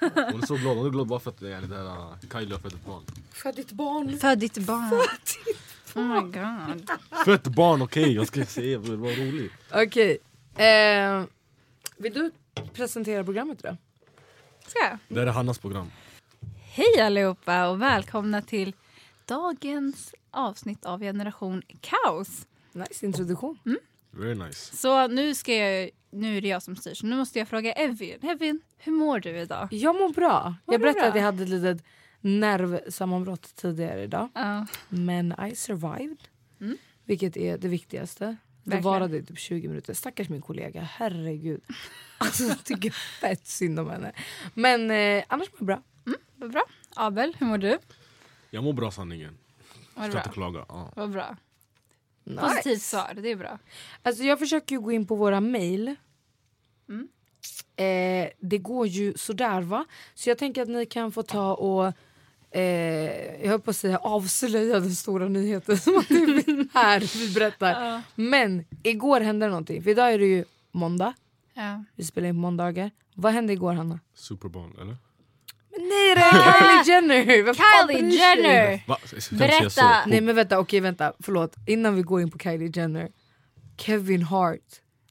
Hon är så glad, hon är glad bara för att det är det här uh, Kylie har fött ett barn. Född ditt barn. Föd ditt barn. Oh my god. Fött barn, okej jag ska säga, det var roligt. Okej. Eh, vill du presentera programmet idag? Ska jag? Det här är Hannas program. Hej allihopa och välkomna till dagens avsnitt av Generation Kaos. Nice introduktion. Very nice. Så nu ska jag, nu är det jag som styr så nu måste jag fråga Evin. Evin, hur mår du idag? Jag mår bra. Mår jag berättade bra? att jag hade ett litet nervsammanbrott tidigare idag. Ja. Men I survived. Vilket är det viktigaste. Det Verkligen. varade i typ 20 minuter. Stackars min kollega, herregud. Alltså, jag tycker fett synd om henne. Men eh, annars mår jag bra. Vad bra. Abel, hur mår du? Jag mår bra sanningen. Vad Ska inte klaga. Ja. Vad bra. Nice. Positivt svar, det är bra. Alltså jag försöker ju gå in på våra mail. Mm. Eh, det går ju sådär va. Så jag tänker att ni kan få ta och eh, jag höll på att säga avslöja den stora nyheten som att det är här vi berättar. Ja. Men igår hände någonting. För idag är det ju måndag. Ja. Vi spelar in på måndagar. Vad hände igår Hanna? Super Bowl, eller? Nej det Jenner! Vem fan Kylie bryr sig? Jenner! Va? Berätta. Nej men vänta, okej vänta, förlåt. Innan vi går in på Kylie Jenner. Kevin Hart.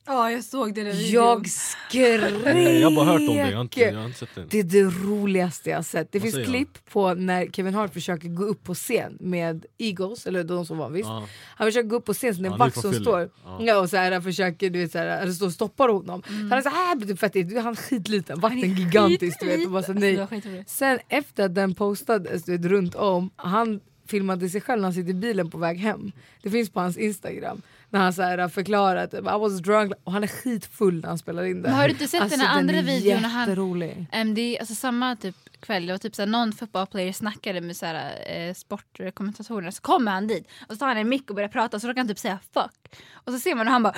Ja, jag såg det där Jag skrek! Nej, Jag har bara hört om det, jag har inte, jag har inte sett den. Det är det roligaste jag har sett. Det Vad finns säger han? klipp på när Kevin Hart försöker gå upp på scen med Eagles, eller de som var visst. Ja. Han försöker gå upp på scen så det är Ja, en det är vakt från som Philly. står Ja. ja. och så här, försöker du vet, så här, står och stoppar honom. Så han är så här typ fettigt, han är skitliten, vakten gigantisk du vet. Och bara så, Det var nej. skitroligt. Sen efter att den postades du vet, runt om, han filmade sig själv när han sitter i bilen på väg hem. Det finns på hans instagram. När han så här förklarar typ, I was drunk och han är skitfull när han spelar in det. Men har du inte sett den här andra är videon han-. Um, det är alltså samma typ kväll, det var typ såhär, någon fotbollsplayer snackade med såhär, eh, sportkommentatorerna så kommer han dit och så tar han en mick och börjar prata så då kan han typ säga fuck. Och så ser man hur han bara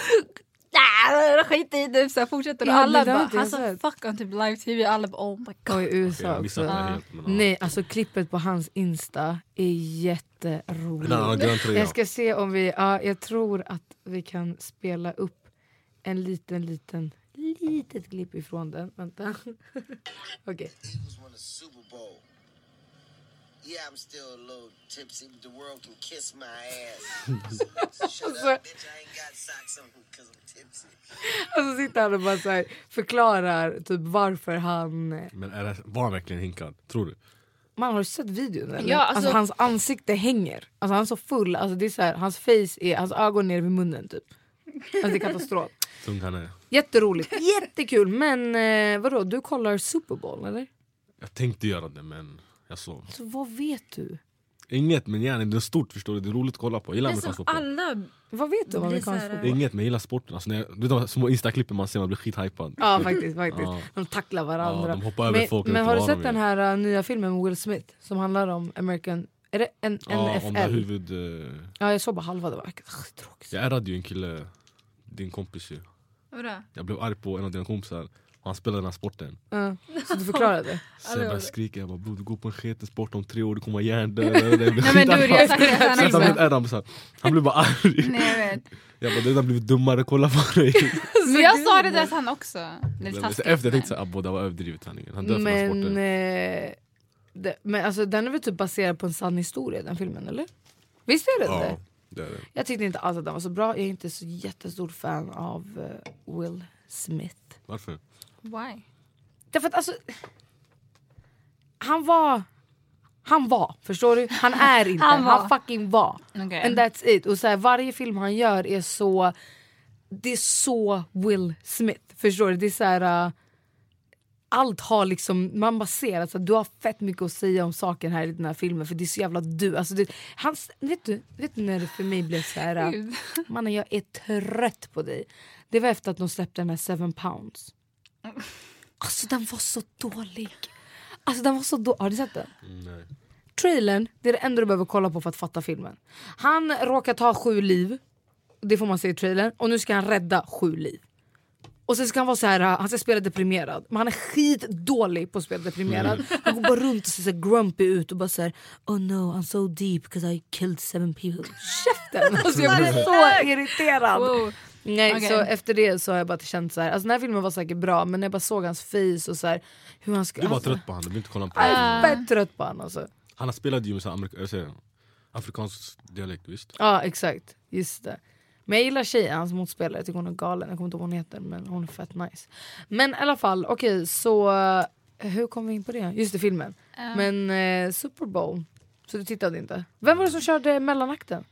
"Ah, skit i det, så fortsätter Ja, alla bara, han sa sett. fuck on typ live tv alla bara oh my god. Och i Jag USA också. ja. Nej, alltså klippet på hans insta är jätteroligt. Jag ska se om vi, ja, jag tror att vi kan spela upp en liten, liten, litet klipp ifrån den. Vänta. Okej. Eagles won the Super Bowl. Yeah, I'm still a little tipsy, but the world can kiss my ass. Shut Alltså- up, bitch. I ain't got socks on because I'm tipsy. Och så sitter han och bara så här, förklarar typ varför han... Men är det, var han verkligen hinkad? Tror du? Man har du sett videon eller? Ja, alltså- alltså, hans ansikte hänger. Alltså han är så full, alltså det är så här, hans face är, hans ögon ner vid munnen typ. Alltså det är katastrof. Tung han är. Jätteroligt, jättekul men eh, vadå du kollar Super Bowl eller? Jag tänkte göra det men jag sov. Så vad vet du? Inget men gärna, det är stort förstår du, det är roligt att kolla på. Jag gillar amerikansk fotboll. alla Vad vet du om amerikansk fotboll? inget men jag gillar sporten. Alltså, när jag, du vet de små instaklippen man ser man blir skithypad. Ja faktiskt, faktiskt. Ja. de tacklar varandra. Ja, de hoppar över men, folk, men har du sett de den här uh, nya filmen med Will Smith som handlar om American, är det en, Ja, NFL? om det huvud... eh, Ja jag såg bara halva, det var tråkigt. Jag ärrade ju en kille, din kompis ju. Vadå? Jag blev arg på en av dina kompisar. Han spelade den här sporten. Ja, så du förklarade? Så jag började skrika, jag bara bror du går på en sketen sport om tre år, du kommer vara hjärndöd. Det att han att blev bara arg. Nej jag vet. Jag bara du har blivit dummare, kolla på dig. Men jag sa det där till han också. Det är taskigt, Efter jag tänkte men- såhär, abbo det var överdrivet sanningen. Han dör för den här Men, sporten. eh, det, men alltså, den är väl typ baserad på en sann historia den filmen eller? Visst är den det? Ja, det är det. Jag tyckte inte alls att den var så bra, jag är inte så jättestor fan av eh, Will Smith. Varför? Why? Därför att alltså... Han var... Han var, förstår du? Han är inte, Han han, var. fucking var. Okej. And that's it. Och så här, varje film han gör är så... Det är så Will Smith, förstår du? Det är så här... uh, allt har liksom, man bara ser att så här, du har fett mycket att säga om saker här i den här filmen för det är så jävla du. Alltså det, hans, vet, du, vet du när det för mig blev så här... uh. Mannen jag är trött på dig. Det var efter att de släppte den här Seven pounds. Alltså den var så dålig. Alltså den var så dålig. Har du sett den? Nej. Trailern, det är det enda du behöver kolla på för att fatta filmen. Han råkar ta sju liv, det får man se i trailern, och nu ska han rädda sju liv. Och sen ska han vara så här, han ska spela deprimerad, men han är skitdålig på att spela deprimerad. Han går bara runt och ser så grumpy ut och bara såhär Oh no I'm so deep because I killed seven people. Käften! Alltså jag blir så irriterad. Wow. Nej, Okej. så efter det så har jag bara känt så här. Alltså den här filmen var säkert bra men när jag bara såg hans face och så här, hur han ska... Du bara alltså, trött på honom, du vill inte kolla på Jag honom. är fett trött på honom alltså. Han har spelat ju med så amerika- jag afrikansk dialekt visst? Ja exakt, just det. Men jag gillar tjejen, hans motspelare, jag tycker hon är galen. Jag kommer inte ihåg vad hon heter men hon är fett nice. Men i alla fall, okej så eh, hur kom vi in på det? Just det, filmen. Men eh, Super Bowl, så du tittade inte? Vem var det som körde mellanakten?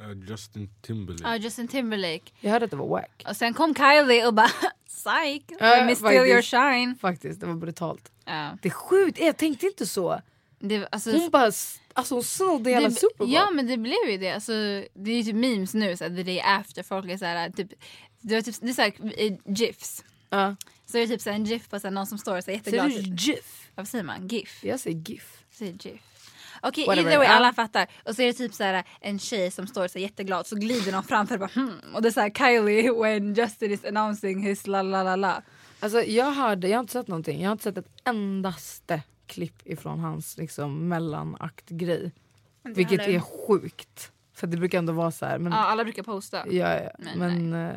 Eh, Justin Timberlake. Ja, Justin Timberlake. Jag hörde att det var wack. Och sen kom Kylie och bara psych, let me steal your shine. Faktiskt, det var brutalt. Ja. Det är sjukt, jag tänkte inte så. Det, alltså, Hon bara, alltså hon snodde hela Super Bowl. Ja men det blev ju det. Alltså, det är ju typ memes nu, så the day after. Folk är såhär, typ, det, var typ, det är såhär gifs. Ja. Så det är typ så här, en gif på så här, någon som står så här, Säger jätteglad. du Typ. GIF? Vad säger man? Gif? Jag säger GIF. Säger gif. Okej, Whatever. either way, alla fattar. Och så är det typ så här, en tjej som står så här, jätteglad så glider någon framför och bara hmm. Och det är såhär Kylie when Justin is announcing his la la la la. Alltså jag hörde, jag har inte sett någonting, jag har inte sett ett endaste klipp ifrån hans liksom mellanaktgrej. Vilket är sjukt. För det brukar ändå vara så här. Men, Ja, alla brukar posta. ja, ja, Men men eh,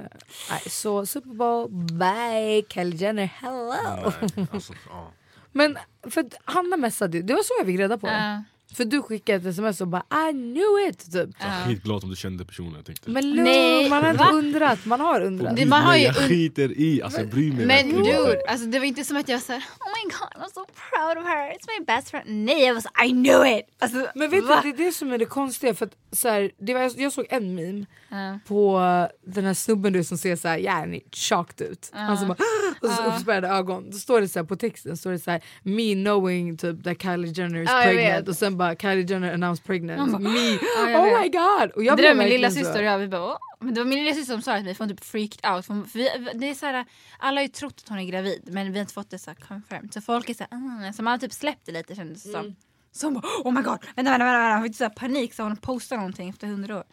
nej. Så Super Bowl, bye Kylie Jenner, hello! Nej, alltså, ja. Men för Hanna messade ju, det var så jag fick reda på det. För du skickade ett sms och bara I knew it! Typ. Jag är skitglad om du kände personen jag tänkte. Men lugn, Nej, man har inte undrat, man har undrat. Det- man har ju jag skiter i, alltså bry mig Men dude, alltså det var inte som att jag var såhär Oh my god I'm so proud of her, it's my best friend. Nej jag var så I knew it! Alltså, Men vet va? du, det är det som är det konstiga. För att, så här, det var, jag såg en meme Ja. på den här snubben du som ser så här, yani, shocked ut. Han som bara, och så uppspärrade ögon. Då står det så här, på texten står det så här, me knowing typ that Kylie Jenner is jag pregnant och sen bara Kylie Jenner announced pregnant. Bara, me, jag oh my god! Och jag det där min lilla syster och jag, vi bara, Åh. men det var min lilla syster som sa att vi får typ freaked out. För vi, det är så här, alla har ju trott att hon är gravid men vi har inte fått det så confirmed. Så folk är så här, mm. så man har typ släppt det lite kändes det som. Mm. Så hon bara, oh my god, vänta vänta vänta. Hon fick så här panik så hon postade någonting efter hundra år.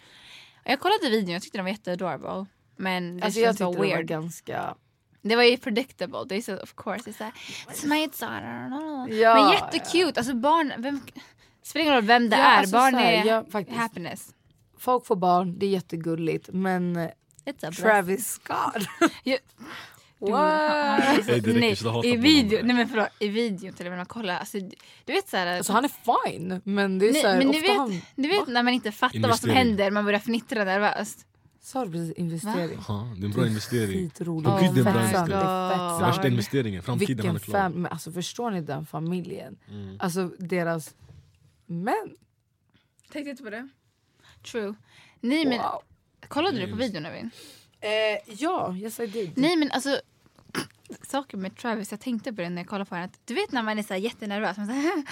Och jag kollade videon, jag tyckte den var jätteadorable. Men det Alltså jag känns tyckte bara det var ganska... Det var ju predictable. Det är så, of course. Det är så här, It's my daughter. Ja, Men jättecute. Alltså barn, vem, spelar ingen roll vem det Ja, är. alltså barn här, är ja, faktiskt. happiness. Folk får barn, det är jättegulligt men It's a Travis Scott. Nej, i på video, honom. nej men förlåt, i videon till och med, man kollar, alltså, du vet såhär, Alltså han är fine men det är nej, så här, men du ofta vet, han... du vet när man inte fattar vad som händer, man börjar fnittra nervöst. Sa du precis investering? Ja, det är en bra investering. Skitroligt. På gud, det är en bra investering. det är värsta investeringen, framtiden han är klar. fam- men alltså förstår ni den familjen? Mm. Alltså deras män. Tänkte inte på det. True. Nej men, Wow. kollade du på videon Evin? Eh, ja, yes I did. Nej men alltså Saker med Travis, jag tänkte på det när jag kollade på den. Att, du vet när man är så här jättenervös, man så här,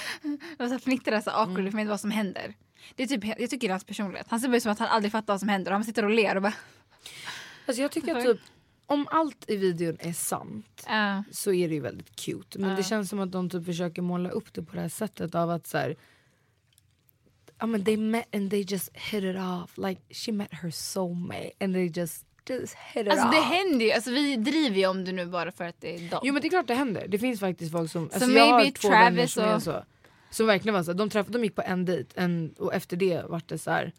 och så här fnittrar så awkward, mm. vet vad som händer. Det är typ, jag tycker det är hans personlighet. Han ser ut som att han aldrig fattar vad som händer och han sitter och ler och bara... Alltså jag tycker att typ, om allt i videon är sant Ja. så är det ju väldigt cute. Men Ja. det känns som att de typ försöker måla upp det på det här sättet av att så här, ja men they met and they just hit it off. Like she met her soulmate and they just, just hit it Alltså off. det händer ju, alltså, vi driver ju om det nu bara för att det är dem. Jo men det är klart det händer. Det finns faktiskt folk som... Alltså, jag har två vänner som är och- så. Som verkligen var så. De, träffade, de gick på en dejt en, och efter det vart det så här.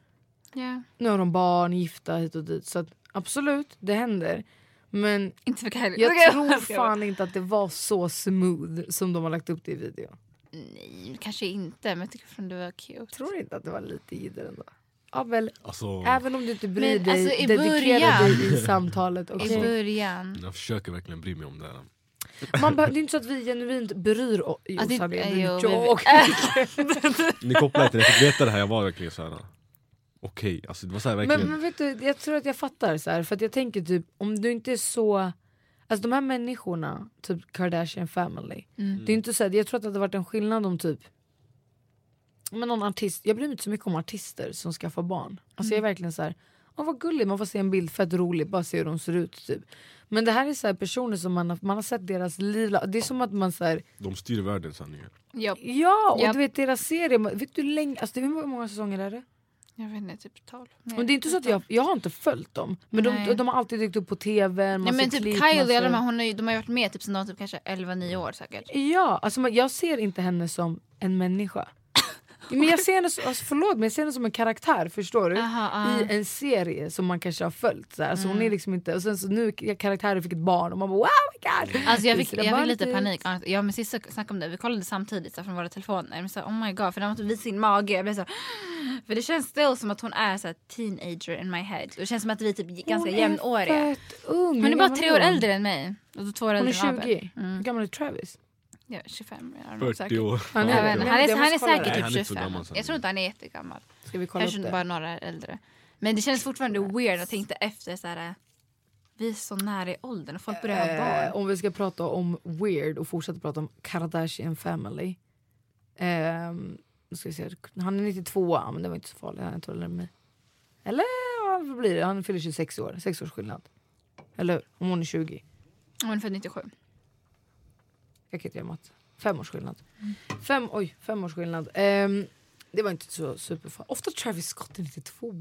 Ja. Nu har de barn, gifta hit och dit. Så att, absolut, det händer. Men Inte jag tror fan inte att det var så smooth som de har lagt upp det i videon. Nej, kanske inte men jag tycker från du var cute. Jag tror inte att det var lite jidder ändå. Ja, väl, Alltså, även om du inte bryr Men, dig, alltså, i dedikera början- dig i samtalet. I okej? början. jag försöker verkligen bry mig om det här. Man det är inte så att vi genuint bryr oss. Jo, det- Sabine, du jo, joke. Ni kopplar inte, när jag fick veta det här jag var verkligen såhär Okej, alltså det var såhär verkligen Men, men vet du, jag tror att jag fattar så här, för att jag tänker typ om du inte är så Alltså de här människorna, typ Kardashian family Mm. Det är inte så här, jag tror att det hade varit en skillnad om typ men någon artist, jag bryr mig inte så mycket om artister som skaffar barn. Alltså jag är verkligen så här, åh vad gulligt, man får se en bild, fett roligt, bara se hur de ser ut. Typ. Men det här är så här personer som man har, man har sett deras liv, det är som att man så här, De styr världen sanningen Japp. ja och Japp. du vet deras serie, vet du hur länge, alltså hur många säsonger är det? Jag vet inte, typ 12. Nej, Men det är inte så att jag, jag har inte följt dem, men de, de har alltid dykt upp på tv. Nej, men typ klipp, Kylie, alla de, här, hon har de har varit med typ sen de var typ kanske 11-9 år säkert. Ja, alltså jag ser inte henne som en människa. Men jag ser henne, som- alltså förlåt men jag ser henne som en karaktär förstår du? Aha, ah. I en serie som man kanske har följt. Så. Alltså Mm. hon är liksom inte, och sen så nu karaktären fick ett barn och man bara wow my god! Alltså jag fick, jag fick lite panik. Jag och min syster snackade om det. Vi kollade samtidigt så från våra telefoner. Men så oh my god, för var typ vid sin mage. Jag blev så, för det känns still som att hon är så teenager in my head. Det känns som att vi typ ganska Hon jämnåriga. Hon är bara tre år hon? äldre än mig. Och då två år Hon är än Abel. 20. Mm. Hur gammal är Travis? Ja, 25. Jag har nog 40 säkert. år Han är- Han är, han är säkert typ han är inte så 25. gammal, jag tror inte han är jättegammal. Ska vi kolla Kanske upp det? bara några äldre. Men det känns fortfarande weird att tänkte efter så här. Vi är så nära i åldern och folk börjar ha Eh, barn. om vi ska prata om weird och fortsätta prata om Kardashian family. Ehm, nu ska vi se. Han är 92 men det var inte så farligt. Han är mig. Eller ja, vad blir det? Han fyller 26 år. 6 års skillnad. Eller hur? Om hon är 20. Hon är född 97. Jag kan inte göra matte. Fem års skillnad. Fem, oj, fem års skillnad. Ehm, det var inte så superfarligt. Ofta Travis Scott är 92.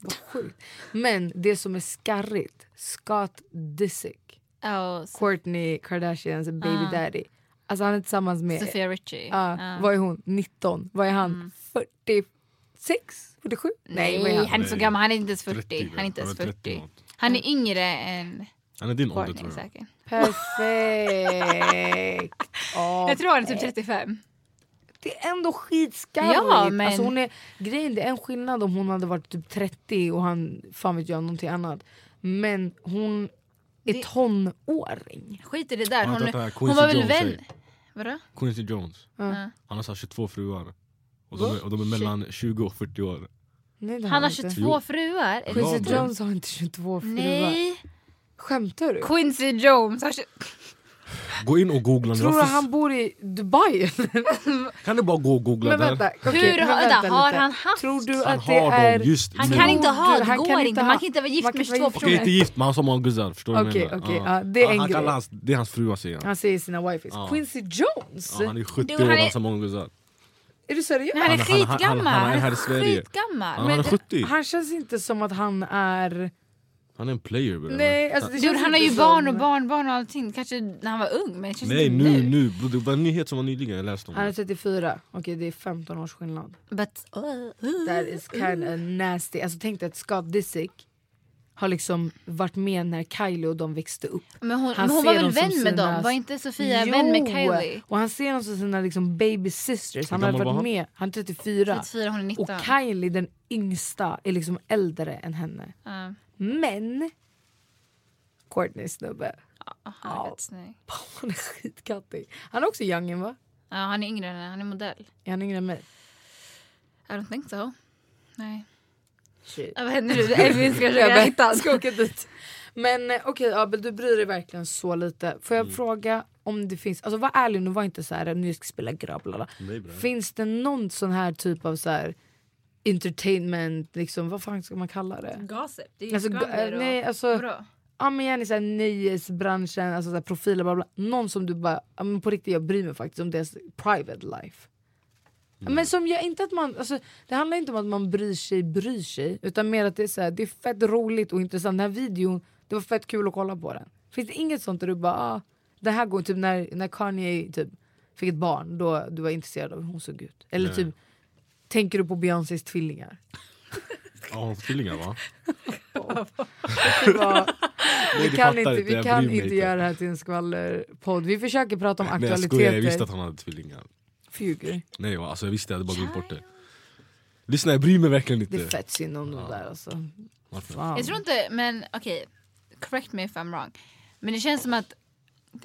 Vad sjukt. Men det som är skarrigt, Scott Disick. Oh, Kourtney Kardashians baby Ah. daddy. Alltså han är tillsammans med... Sofia Richie. Ja, Ja. Vad är hon? 19. Vad är han? 46? 47? Nej, vad är han? han? är inte så gammal. Han är inte ens 40. 30, han är inte ens han är 30 40. något. Han är yngre än Han är din ålder tror jag säkert. Perfekt! Åh, Jag tror han är typ 35. Det är ändå skitskarrigt. Ja, men- alltså hon är, grejen, det är en skillnad om hon hade varit typ 30 och han, fan vet jag, någonting annat. Men hon är Det- tonåring. Skit i det där. Har Hon, hon Quincy var väl Jones vän... säger? Vadå? Quincy Jones, Ja. han har så här 22 fruar och de, är, och de är mellan 20 och 40 år Nej, Han har inte. 22 Jo. fruar. Quincy Jones har inte 22 fruar. Nej. Skämtar du? Quincy Jones Gå in och googla nu, Tror du varför- han bor i Dubai? Kan du bara gå och googla Men där? vänta, okej, Hur men har- vänta vänta, har lite. han haft? Tror du Han att det är... dem just Han nu kan inte ha, det han går kan inte. inte Man ha- kan inte vara gift med inte 22 vara gift Okej, inte personer. gift men han har guzzar, förstår du menar? okej, ja, det är en han grej. hans, det är hans fruar säger han. Han säger sina wifes. Ja. Quincy Jones? Ja, han är 70 Du, år och har så många guzzar. Är du seriös? Men han är Han- han- han- skitgammal. han- han är här i Sverige. han är 70. Han känns inte som att han är... Han är en player bre. Nej, alltså det Dude, han har ju som- barn och barnbarn och allting. Kanske när han var ung men Nej nu, nu, bro, det var en nyhet som var nyligen jag läste om Han är det. 34, okej det är 15 års skillnad. But, That is kind of nasty. Alltså tänk dig att Scott Disick har liksom varit med när Kylie och de växte upp. men hon, Han men hon ser var väl vän med sina- dem? Var inte Sofia vän med Kylie? Och han ser dem som sina liksom baby sisters. Han har varit han? med, han är 34. 34, hon är 19. Och Kylie den yngsta är liksom äldre än henne. Ja. Men Courtney snubbe, han är rätt snygg. han är skitkattig. Han är också youngin va? Ja, han är yngre än han är modell. Är han yngre än mig? I don't think so. Nej. Shit. Ja, vad händer nu? Elvin ska Jag försöka hitta honom. ska åka dit. Men eh, okej Abel, du bryr dig verkligen så lite. Får Mm. jag fråga om det finns, alltså var ärlig nu, var inte så här nu ska jag spela grabb. Finns det någon sån här typ av så här entertainment, liksom, vad fan ska man kalla det? Gossip, det är ju Alltså, skvaller och... nej, alltså, Vadå? ja, men gärna i så här nöjesbranschen, alltså så här profiler, bla, bla. någon som du bara, ja, men på riktigt jag bryr mig faktiskt om deras private life. Men som jag inte att man, alltså, det handlar inte om att man bryr sig, bryr sig utan mer att det är, så här, det är fett roligt och intressant. Den här videon, det var fett kul att kolla på den. Finns det inget sånt där du bara, ah, det här går typ när, när Kanye typ, fick ett barn, då du var intresserad av hur hon såg ut. Eller Nej. typ, tänker du på Beyoncés tvillingar? Ja, tvillingar va? Nej, vi du kan inte, inte, vi kan inte göra det här till en skvallerpodd. Vi försöker prata om Nej jag aktualiteter. skojar, jag visste att han hade tvillingar. Fjuger. Nej va, alltså jag visste, jag hade bara glömt bort det. Lyssna jag bryr mig verkligen Det är inte. fett synd om de där alltså. Varför? Fan. Jag tror inte, men okej, correct me if I'm wrong. Men det känns som att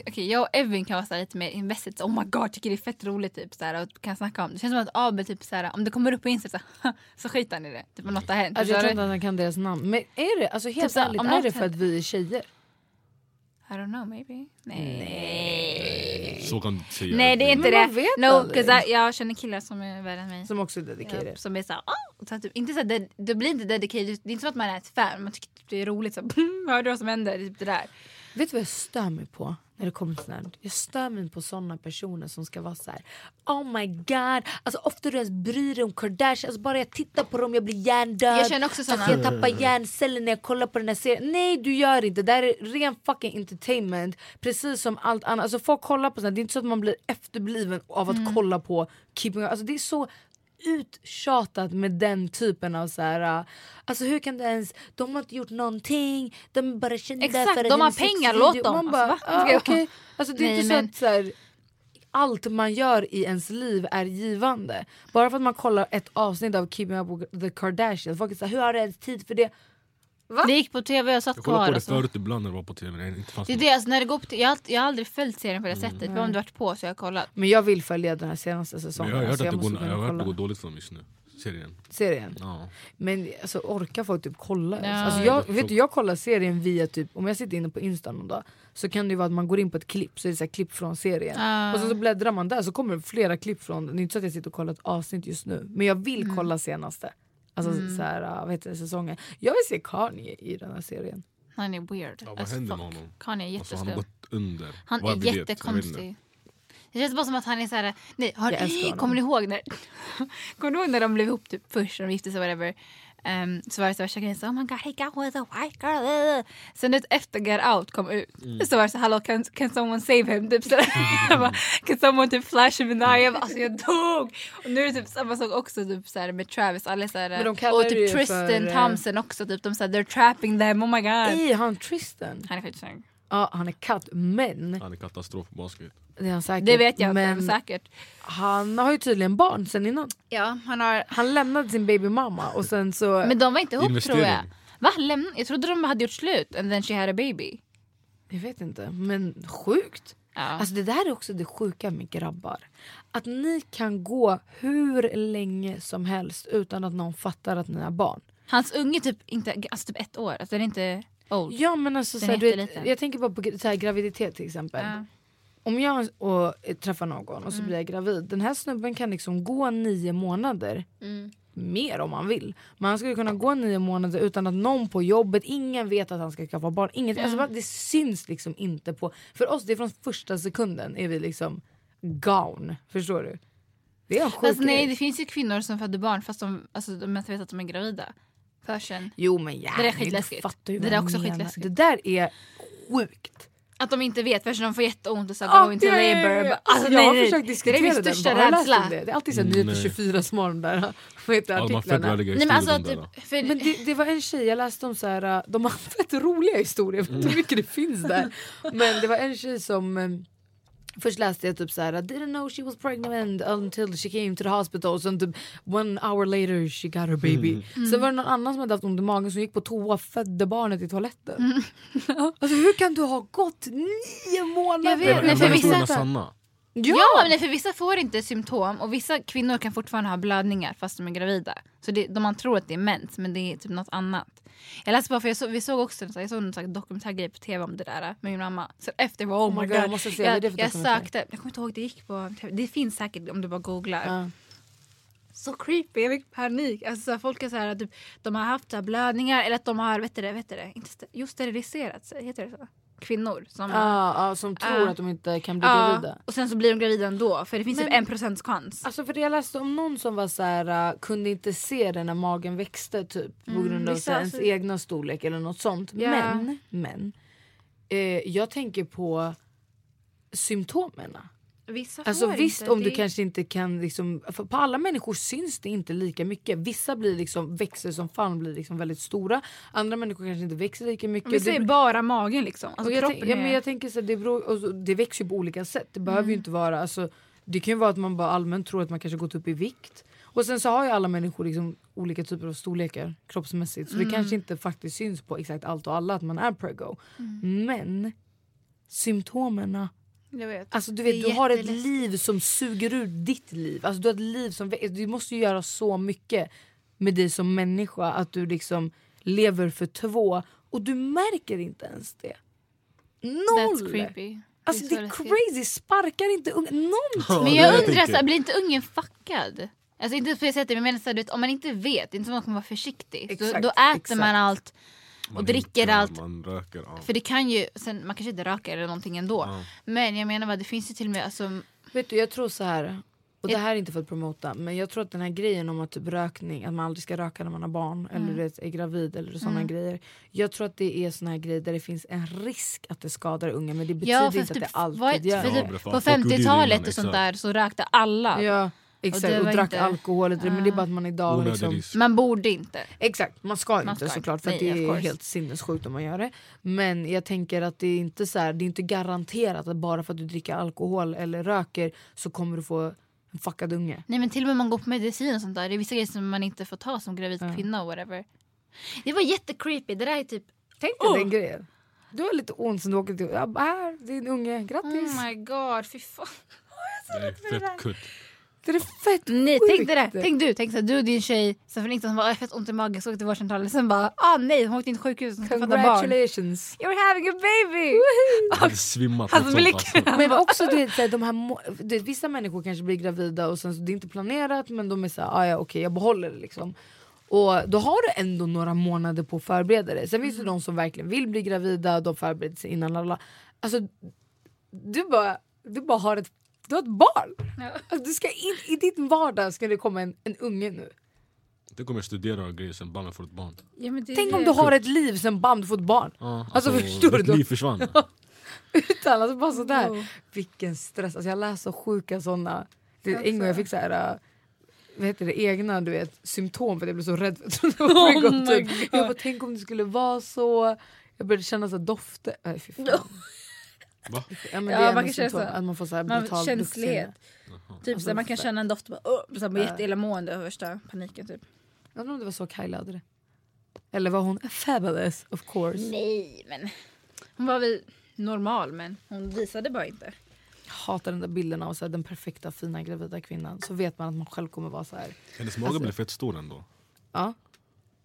okej, jag och Evin kan vara så lite mer invested. Så, oh my god, tycker det är fett roligt typ, så här, och kan snacka om det. Känns som att Abel, typ, så här, om det kommer upp på Insta så, så skiter han i det. Typ om något har hänt. Alltså, jag tror inte att han kan deras namn. Men är det, alltså helt Typ så ärligt, om är det för händer- att vi är tjejer? I don't know, maybe. Nej. Så kan du säga. Nej det är inte Men det. no, aldrig. 'cause I, jag känner killar som är värre än mig. Som också är dedicated. Ja, som är såhär, oh! så här, typ, inte så det, det blir inte dedicated, det är inte som att man är ett fan, man tycker typ det är roligt så hörde du vad som hände? Det är Typ det där. Vet du vad jag stör mig på? När det kommer till sånt? Jag stör mig på såna personer som ska vara så här. Oh my god, alltså ofta du ens bryr dig om Kardashian, alltså bara jag tittar på dem jag blir hjärndöd. Jag känner också såna. Alltså, jag tappar hjärnceller när jag kollar på den här serien. Nej du gör inte, det här är ren fucking entertainment. Precis som allt annat. Alltså folk kollar på sånt det är inte så att man blir efterbliven av att Mm. kolla på Keeping Up. Alltså det är så uttjatat med den typen av så här. uh, Alltså hur kan det ens, de har inte gjort någonting, de är bara kända Exakt, för de har pengar, låt dem. Man bara, Alltså, ah, okej. Alltså det är Nej, inte men- så att så här, allt man gör i ens liv är givande. Bara för att man kollar ett avsnitt av Keeping Up with the Kardashians, folk är såhär, hur har du ens tid för det? Det gick på tv och jag satt Jag kollade kvar. på det förut ibland när det var på tv. när det inte fanns Det är något. det, alltså, när det går på, t- jag, har, jag har aldrig följt serien på det sättet. För om det varit på så har jag kollat. Men jag vill följa den här senaste Men säsongen. jag har hört alltså, att det går, jag har hört att det går dåligt för dem just nu. Serien. serien. Ja. Men alltså, orkar folk typ kolla? Ja. alltså, jag, vet du, jag kollar serien via typ, om jag sitter inne på Insta någon dag så kan det ju vara att man går in på ett klipp så är det så här klipp från serien. Ah. Och sen så bläddrar man där så kommer det flera klipp från. Det är inte så att jag sitter och kollar ett avsnitt just nu. Men jag vill Mm. kolla senaste. Alltså så här, uh, vad heter det, säsongen. Jag vill se Kanye i den här serien. Han är weird. Ja, vad händer fuck. med honom? Kanye är Alltså, han har gått under. Han Vad är jättekonstig. Det känns bara som att han är såhär, nej, har, kommer ni ihåg när, kommer ni ihåg när de blev ihop typ först när de gifte sig whatever. Um, så var det så värsta grejen så oh my god he got with a white girl. Sen ut efter Get Out kom ut så var det så hallå can, can someone save him? Typ sådär. Bara, can someone typ flash him in the eye? Jag bara, alltså jag dog! Och nu är det typ samma sak också typ såhär med Travis. Alla är såhär, Men de kallar och typ Tristan för, eh, Thompson också typ de såhär they're trapping them, oh my god. Ej, han Tristan. Han är faktiskt snygg. Ja, han är katt. Men, Han är katastrof på basket. det är han säkert. Det vet jag men säkert. han har ju tydligen barn sen innan. Ja, han har... Han lämnade sin babymamma och sen så... Men de var inte ihop tror jag. Va? Lämn... Jag trodde de hade gjort slut and then she had a baby. Jag vet inte, men sjukt. Ja. Alltså det där är också det sjuka med grabbar. Att ni kan gå hur länge som helst utan att någon fattar att ni har barn. Hans unge typ inte, alltså typ ett år, alltså den är inte old. Ja men alltså, Den så är här, du vet, jag tänker bara på gra- så här, graviditet till exempel. Ja. Om jag och, eh, träffar någon och Mm. så blir jag gravid. Den här snubben kan liksom gå nio månader. Mm. Mer om han vill. Men han skulle kunna gå nio månader utan att någon på jobbet, ingen vet att han ska skaffa barn. Inget, alltså, bara- det syns liksom inte på... För oss, det är från första sekunden är vi liksom gone. Förstår du? Det är en sjuk Alltså, nej det finns ju kvinnor som föder barn fast de, alltså, de vet att de är gravida. För sen. Jo men ja, Det där är skitläskigt. fattar ju Det där är också menar. skitläskigt. Det där är sjukt. Att de inte vet förrän de får jätteont och så Ja, go into labour. Bara, Alltså, jag nej, har nej. försökt Det diskutera är min den. största läst rädsla. det? Det är alltid så här Mm, Nyheter nej. 24 som har de där vad heter Ja, artiklarna. roliga Nej men alltså typ, det. för, Men det, det var en tjej, jag läste om så här, äh, de har fett roliga historier, jag vet inte hur mycket det finns där. Men det var en tjej som, eh, först läste jag typ så här, didn't know she was pregnant until she came to the hospital. Sen typ one hour later she got her baby. Sen var det någon annan som hade haft ont i magen som gick på toa och födde barnet i toaletten. alltså hur kan du ha gått nio månader? Jag vet, de för vissa- sanna? ja, men för vissa får inte symptom och vissa kvinnor kan fortfarande ha blödningar fast de är gravida. Så det, de man tror att det är mens men det är typ något annat. Jag läste bara för så, vi såg också jag såg en dokumentärgrej på tv om det där med min mamma. Så efter var oh my god. jag måste se, jag, det för jag sökte, jag kommer inte ihåg det gick på. Det finns säkert om du bara googlar. Ja. Så creepy, jag fick panik. Alltså, folk är så här, typ, de har haft så blödningar eller att de har vet du det, vet du det, inte st- just steriliserat sig, heter det så? Kvinnor som Ja, ja, som tror Ja. att de inte kan bli gravida. och sen så blir de gravida ändå för det finns Men- typ en procents chans. Alltså för jag läste om någon som var så här, uh, kunde inte se det när magen växte typ på grund av Mm, så här, ens alltså- egna storlek eller något sånt. Ja. Men, men eh, jag tänker på symptomen. Vissa Alltså får visst inte. om du Det- kanske inte kan liksom, på alla människor syns det inte lika mycket. Vissa blir liksom, växer som fan blir liksom väldigt stora. Andra människor kanske inte växer lika mycket. Vissa Det- är bara magen liksom. Alltså, jag, kroppen tänk, ja, men är... jag tänker så här, det, beror, och så- det växer ju på olika sätt. Det behöver ju inte vara, alltså, det kan ju vara att man bara allmänt tror att man kanske gått upp i vikt. Och sen så har ju alla människor liksom olika typer av storlekar kroppsmässigt. Så det kanske inte faktiskt syns på exakt allt och alla att man är prego. Men symptomen. Jag vet. Alltså du vet, du har ett liv som suger ur ditt liv. Alltså du har ett liv som, du måste ju göra så mycket med dig som människa att du liksom lever för två och du märker inte ens det. Noll! That's creepy. Alltså så det är crazy, sparkar inte unga, någonting. Men jag undrar, så här, blir inte ungen fuckad? Alltså inte på det sättet, men jag menar så här, du vet, om man inte vet, det är inte som att man kommer vara försiktig. Då, Exakt, då äter exakt. man allt och dricker hinkar, allt. Man röker. Ja. För det kan ju, sen, man kanske inte röker eller någonting ändå. Ja. Men jag menar bara, det finns ju till och med alltså, Vet du, jag tror så här. Och det här är inte för att promota men jag tror att den här grejen om att typ rökning, att man aldrig ska röka när man har barn eller du vet, är gravid eller såna grejer. Jag tror att det är såna här grejer där det finns en risk att det skadar unga men det betyder Ja, för inte typ, att det alltid gör det. Ja, typ, på folk gjorde ju det 50-talet innan, och sånt där så rökte alla. Ja, exakt. det Och, var drack inte- alkohol. och det- Men det är bara att man idag liksom. Man borde inte. Exakt, man ska Man inte ska såklart för inte. det Nej, of är course. helt sinnessjukt om man gör det. Men jag tänker att det är inte så här, det är inte garanterat att bara för att du dricker alkohol eller röker så kommer du få en fuckad unge. Nej men till och med man går på medicin och sånt där. Det är vissa grejer som man inte får ta som gravid kvinna och whatever. Det var jättecreepy. Det där är typ Tänk dig den grejen. Du har lite ont som du åker till. Ja, här, din unge, grattis. Oh my god, fy fan. Det är fett kutt. Det är fett Nej sjukt. tänk dig det. Tänk du, tänk så här, du och din tjej som för ingenstans bara "Jag har fett ont i magen så åkte till vårdcentralen. Sen bara ah nej hon åkte in till sjukhuset och ska föda barn. Congratulations. You're having a baby! Jag hade svimmat. Hans sånt, blick. alltså. Men också du vet, så här, de här, du vet, vissa människor kanske blir gravida och sen så det är inte planerat men de är såhär, ah, ja okej jag behåller det liksom. Och då har du ändå några månader på att förbereda dig. Sen finns det de som verkligen vill bli gravida, de förbereder sig innan alla. Alltså du bara, du bara har ett, du har ett barn. Alltså, du ska in, I din vardag ska det komma en, en unge nu. Det kommer jag studera och grejer sen bara får ett barn. Ja, men det Tänk om du har ett liv sen bam du får ett barn. Ja, Alltså, förstår ditt du? liv försvann. Utan alltså bara sådär. Vilken stress. Alltså jag läser så sjuka såna. Det, en gång jag fick så här, äh, vad heter det, egna du vet, symptom för att jag blev så rädd. för att det var Oh oh my typ. Jag bara, tänk om det skulle vara så. Jag började känna så dofter. Fy fan. Va? Ja, men Ja, det är man kan känna symptom, så. att man får så här Man- brutal känslighet. Typ Alltså, så man kan känna en doft bara, uh, så bara jätteillamående och värsta paniken typ. Jag undrar om det var så Kyla hade det. Eller var hon fabulous of course? Nej men hon var väl normal men hon visade bara inte. Jag hatar den där bilden av så här, den perfekta fina gravida kvinnan. Så vet man att man själv kommer vara så här. Hennes mage Alltså- blev fett stor ändå. Ja,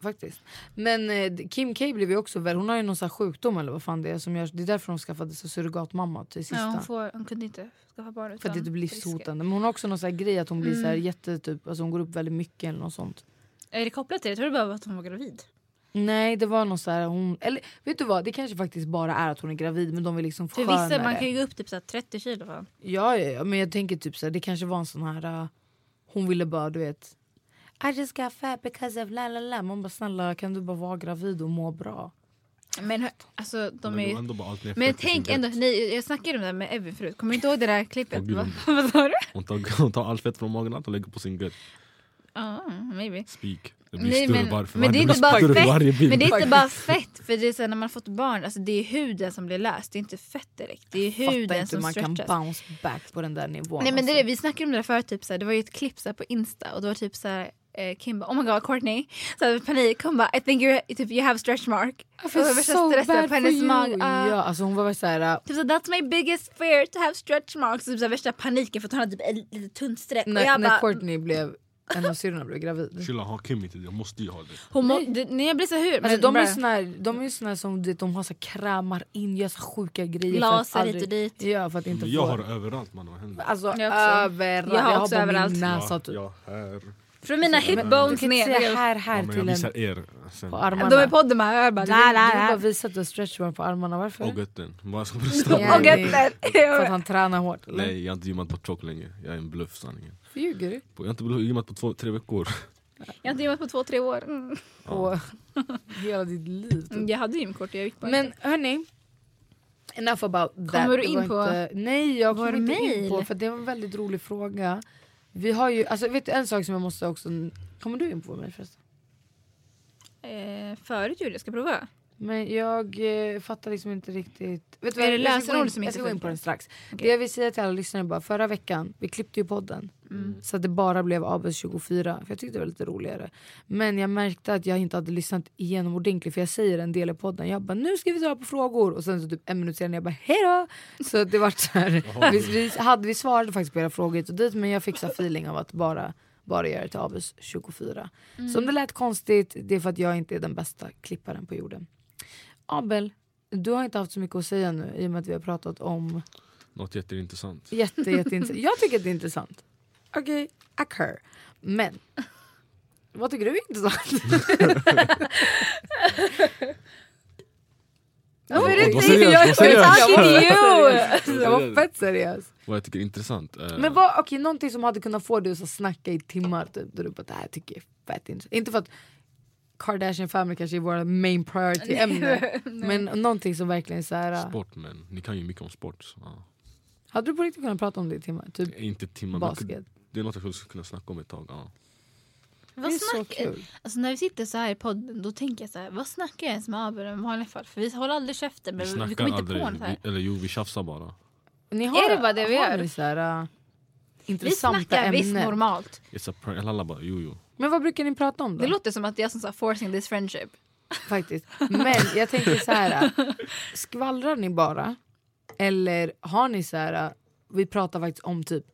faktiskt. Men eh, Kim K blev ju också väl, hon har ju någon sån här sjukdom eller vad fan det är som gör, det är därför hon skaffade sig surrogatmamma till sista. Ja, hon, får, hon kunde inte skaffa barn för att det utan risker. livshotande. Men hon har också någon sån här grej att hon blir så här Mm. jätte typ, alltså hon går upp väldigt mycket eller något sånt. Är det kopplat till det? Jag tror det bara var att hon var gravid. Nej det var någon så här, hon, eller vet du vad det kanske faktiskt bara är att hon är gravid men de vill liksom För vissa, man kan ju gå upp typ så här 30 kilo. Fan. Ja, ja, ja men jag tänker typ så här, det kanske var en sån här, uh, hon ville bara du vet I just got fat because of la la la. Man bara snälla kan du bara vara gravid och må bra? Men alltså de Men är allt Men i sin tänk ändå, nej, jag snackade om det här med Evin förut, kommer du inte ihåg det där klippet? Åh, gud, Va- vad- Vad sa du? Hon tar, hon tar all fett från magen och lägger på sin gött. Ja, maybe. Speak. Det blir Nej, men, var, för men det är varje- inte bara fett. varje. Men det är inte bara fett, för det är så här, när man har fått barn, alltså det är huden som blir löst, det är inte fett direkt. Det är Fattar huden inte hur som man kan stretchas. bounce back på den där nivån. Nej men det är alltså. det, vi snackade om det där förut, typ, så här, det var ju ett klipp så här, på Insta och det var typ så här, eh, Kim bara oh my god Courtney, så här, panik, hon bara I think you're, typ, you have stretch mark. I Och feel värsta so stressen bad på for hennes you. mag. ah. Ja, alltså hon var såhär... Typ så, that's my biggest fear to have stretch marks. Typ så här, värsta paniken för att hon hade typ ett litet tunt streck. och När, jag när bara, Courtney blev, en av syrrorna blev gravid. Chilla, ha Kim inte det. Jag måste ju ha det. hon må, det, nej, jag blir så hur. Alltså, men de, är såna här, de är såna här som du vet, de har så här, krämar in, gör så sjuka grejer. Laser hit och dit. Ja, för att inte Jag få... har överallt man. Vad händer? Alltså Jag överallt. Jag har Jag har på överallt. min näsa typ. ja, här. Från mina hip Du bones ner. säga här, här Ja, till en, visar er sen. på armarna. De är podden med, jag bara Du la vill, du la vill bara la. visa att du har stretchmark på armarna, varför? Och götten. Bara. Ja, Och. För att han tränar hårt eller? Nej jag har inte gymmat på tjock länge. Jag är en bluff sanningen. Ljuger du? Jag har inte gymmat på två, tre veckor. Jag har inte gymmat på två, tre år. Mm. På hela ditt liv typ. Jag hade gymkort, jag gick bara Men hörni, enough about that. Kommer du in på Inte, nej jag kommer inte in mail? på för det var en väldigt rolig fråga. Vi har ju, alltså vet du en sak som jag måste också, kommer du in på mig förresten? eh, Förut gjorde jag, ska prova? Men jag eh, fattar liksom inte riktigt. Vet du Är vad, det gå lösenord in- som Jag ska gå in på den strax. Okej. Det jag vill säga till alla lyssnare är bara, förra veckan, vi klippte ju podden. Mm. Så att det bara blev Abels 24, för jag tyckte det var lite roligare. Men jag märkte att jag inte hade lyssnat igenom ordentligt för jag säger en del i podden. Jag bara nu ska vi svara på frågor och sen så typ en minut senare jag bara hejdå. Så det var så här, vi, vi, hade, vi svarade faktiskt på era frågor hit och dit men jag fick så feeling av att bara, bara göra det till Abels 24. Så om det lät konstigt, det är för att jag inte är den bästa klipparen på jorden. Abel, du har inte haft så mycket att säga nu i och med att vi har pratat om Något jätteintressant. Jätte, jätteintressant. Jag tycker att det är intressant. Okej, okay, Men, vad tycker du är intressant? Varför är inte seriös, jag var fett seriös. Vad jag tycker är intressant. eh, Men vad, okej, någonting som hade kunnat få dig att så snacka i timmar typ, där du bara det här tycker jag är fett intressant. Inte för att Kardashian family kanske är våra main priority ämne. men någonting som verkligen är så här. Sport men ni kan ju mycket om sport. Så. Hade du på riktigt kunnat prata om det i timmar? Typ Inte timmar men basket. Det är något jag skulle kunna snacka om ett tag. Ja. Det Vad är så snackar, kul. alltså när vi sitter så här i podden då tänker jag så här, vad snackar jag ens med Abel i vanliga fall? För vi håller aldrig käften Vi men vi, snackar kommer inte aldrig, på något här. vi, eller jo vi tjafsar bara. Ni Är det bara det vi har gör? ni Så här, uh, Vi intressanta snackar visst ämnen. normalt. It's a prank. Alla bara jo jo. Men vad brukar ni prata om då? Det låter som att jag som sa forcing this friendship. Faktiskt. Men jag tänker så här. Skvallrar ni bara? Eller har ni så här. Vi pratar faktiskt om typ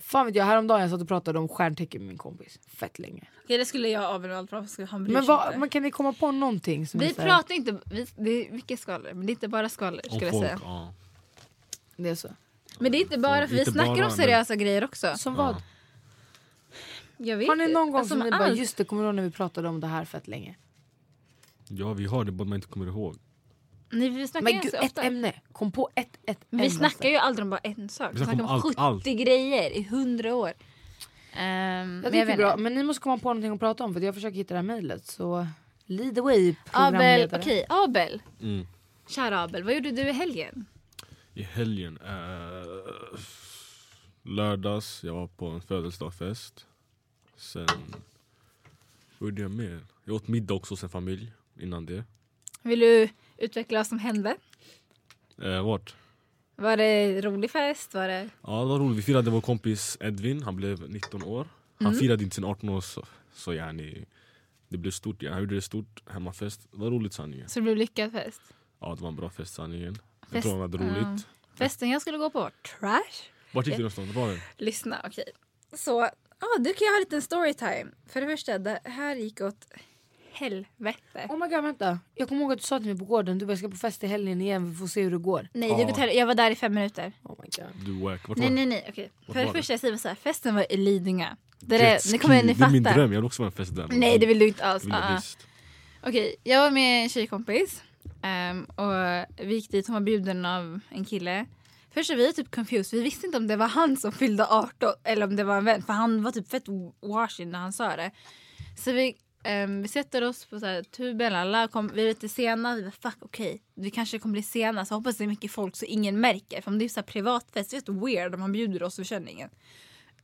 Fan vet jag, häromdagen jag satt och pratade om stjärntecken med min kompis. Fett länge. Okej det skulle jag allt bra för han bryr Men, sig vad, inte. men kan ni komma på någonting som är Vi så här, pratar inte, vi, det är mycket skvaller men det är inte bara skvaller Om skulle jag folk. säga. Ja. det är så? Men det är inte bara för vi Inte snackar bara, om seriösa grejer också. Som vad? Jag vet Har ni någon gång alltså, som ni bara just det, kommer du ihåg när vi pratade om det här fett länge? ja vi har det bara man inte kommer ihåg. Nej, vi snackar Men gud, ett ofta. ämne! Kom på ett, ett Men vi snackar ju aldrig om bara en sak. Vi Vi snackar snackar om om 70 allt, grejer i 100 år. Um, Jag tycker det är bra, men ni måste komma på någonting att prata om för jag försöker hitta det här mejlet. Så lead the way Abel, programledare. okej Abel. Mm. Kära Abel, vad gjorde du i helgen? I helgen, eh, lördags, jag var på en födelsedagsfest. Sen, vad gjorde jag mer? Jag åt middag också hos en familj innan det. Vill du utveckla vad som hände? Eh, vart? Var det rolig fest? Var det... Ja det var roligt, vi firade vår kompis Edvin, han blev 19 år. Han firade inte sin 18 år så, så yani, det blev stort, ja. han gjorde det stort hemmafest. Det var roligt sanningen. Så det blev lyckad fest? Ja det var en bra fest sanningen. Jag Fest- tror han hade roligt. Festen jag skulle gå på var trash. Vart gick du någonstans? Var det? Lyssna, okej. Så, ja du kan jag ha en liten storytime. För det första, det här gick åt helvete. Oh my god vänta, jag kommer ihåg att du sa till mig på gården du bara, jag ska på fest i helgen igen, vi får se hur det går. Nej, det hel- jag var där i fem minuter. Oh my god. Du wack. Vart Nej var nej nej okej. Vart För det var det? första jag säger så här, festen var i Lidingö. Det, Jet är, ni kommer ni. Det är min dröm, jag vill också vara en fest där. Nej det vill du inte alls. vill jag Ah, ah. visst. Okej, jag var med en tjejkompis. ehm, och vi gick dit, hon var bjuden av en kille. Först var vi typ confused, vi visste inte om det var han som fyllde 18 eller om det var en vän. För han var typ fett washing när han sa det. Så vi, ehm, vi sätter oss på så här, tuben, alla kom, vi är lite sena. Vi bara fuck okej, vi kanske kommer bli sena så hoppas det är mycket folk så ingen märker. För om det är så här privatfest, det är weird om han bjuder oss och vi känner ingen.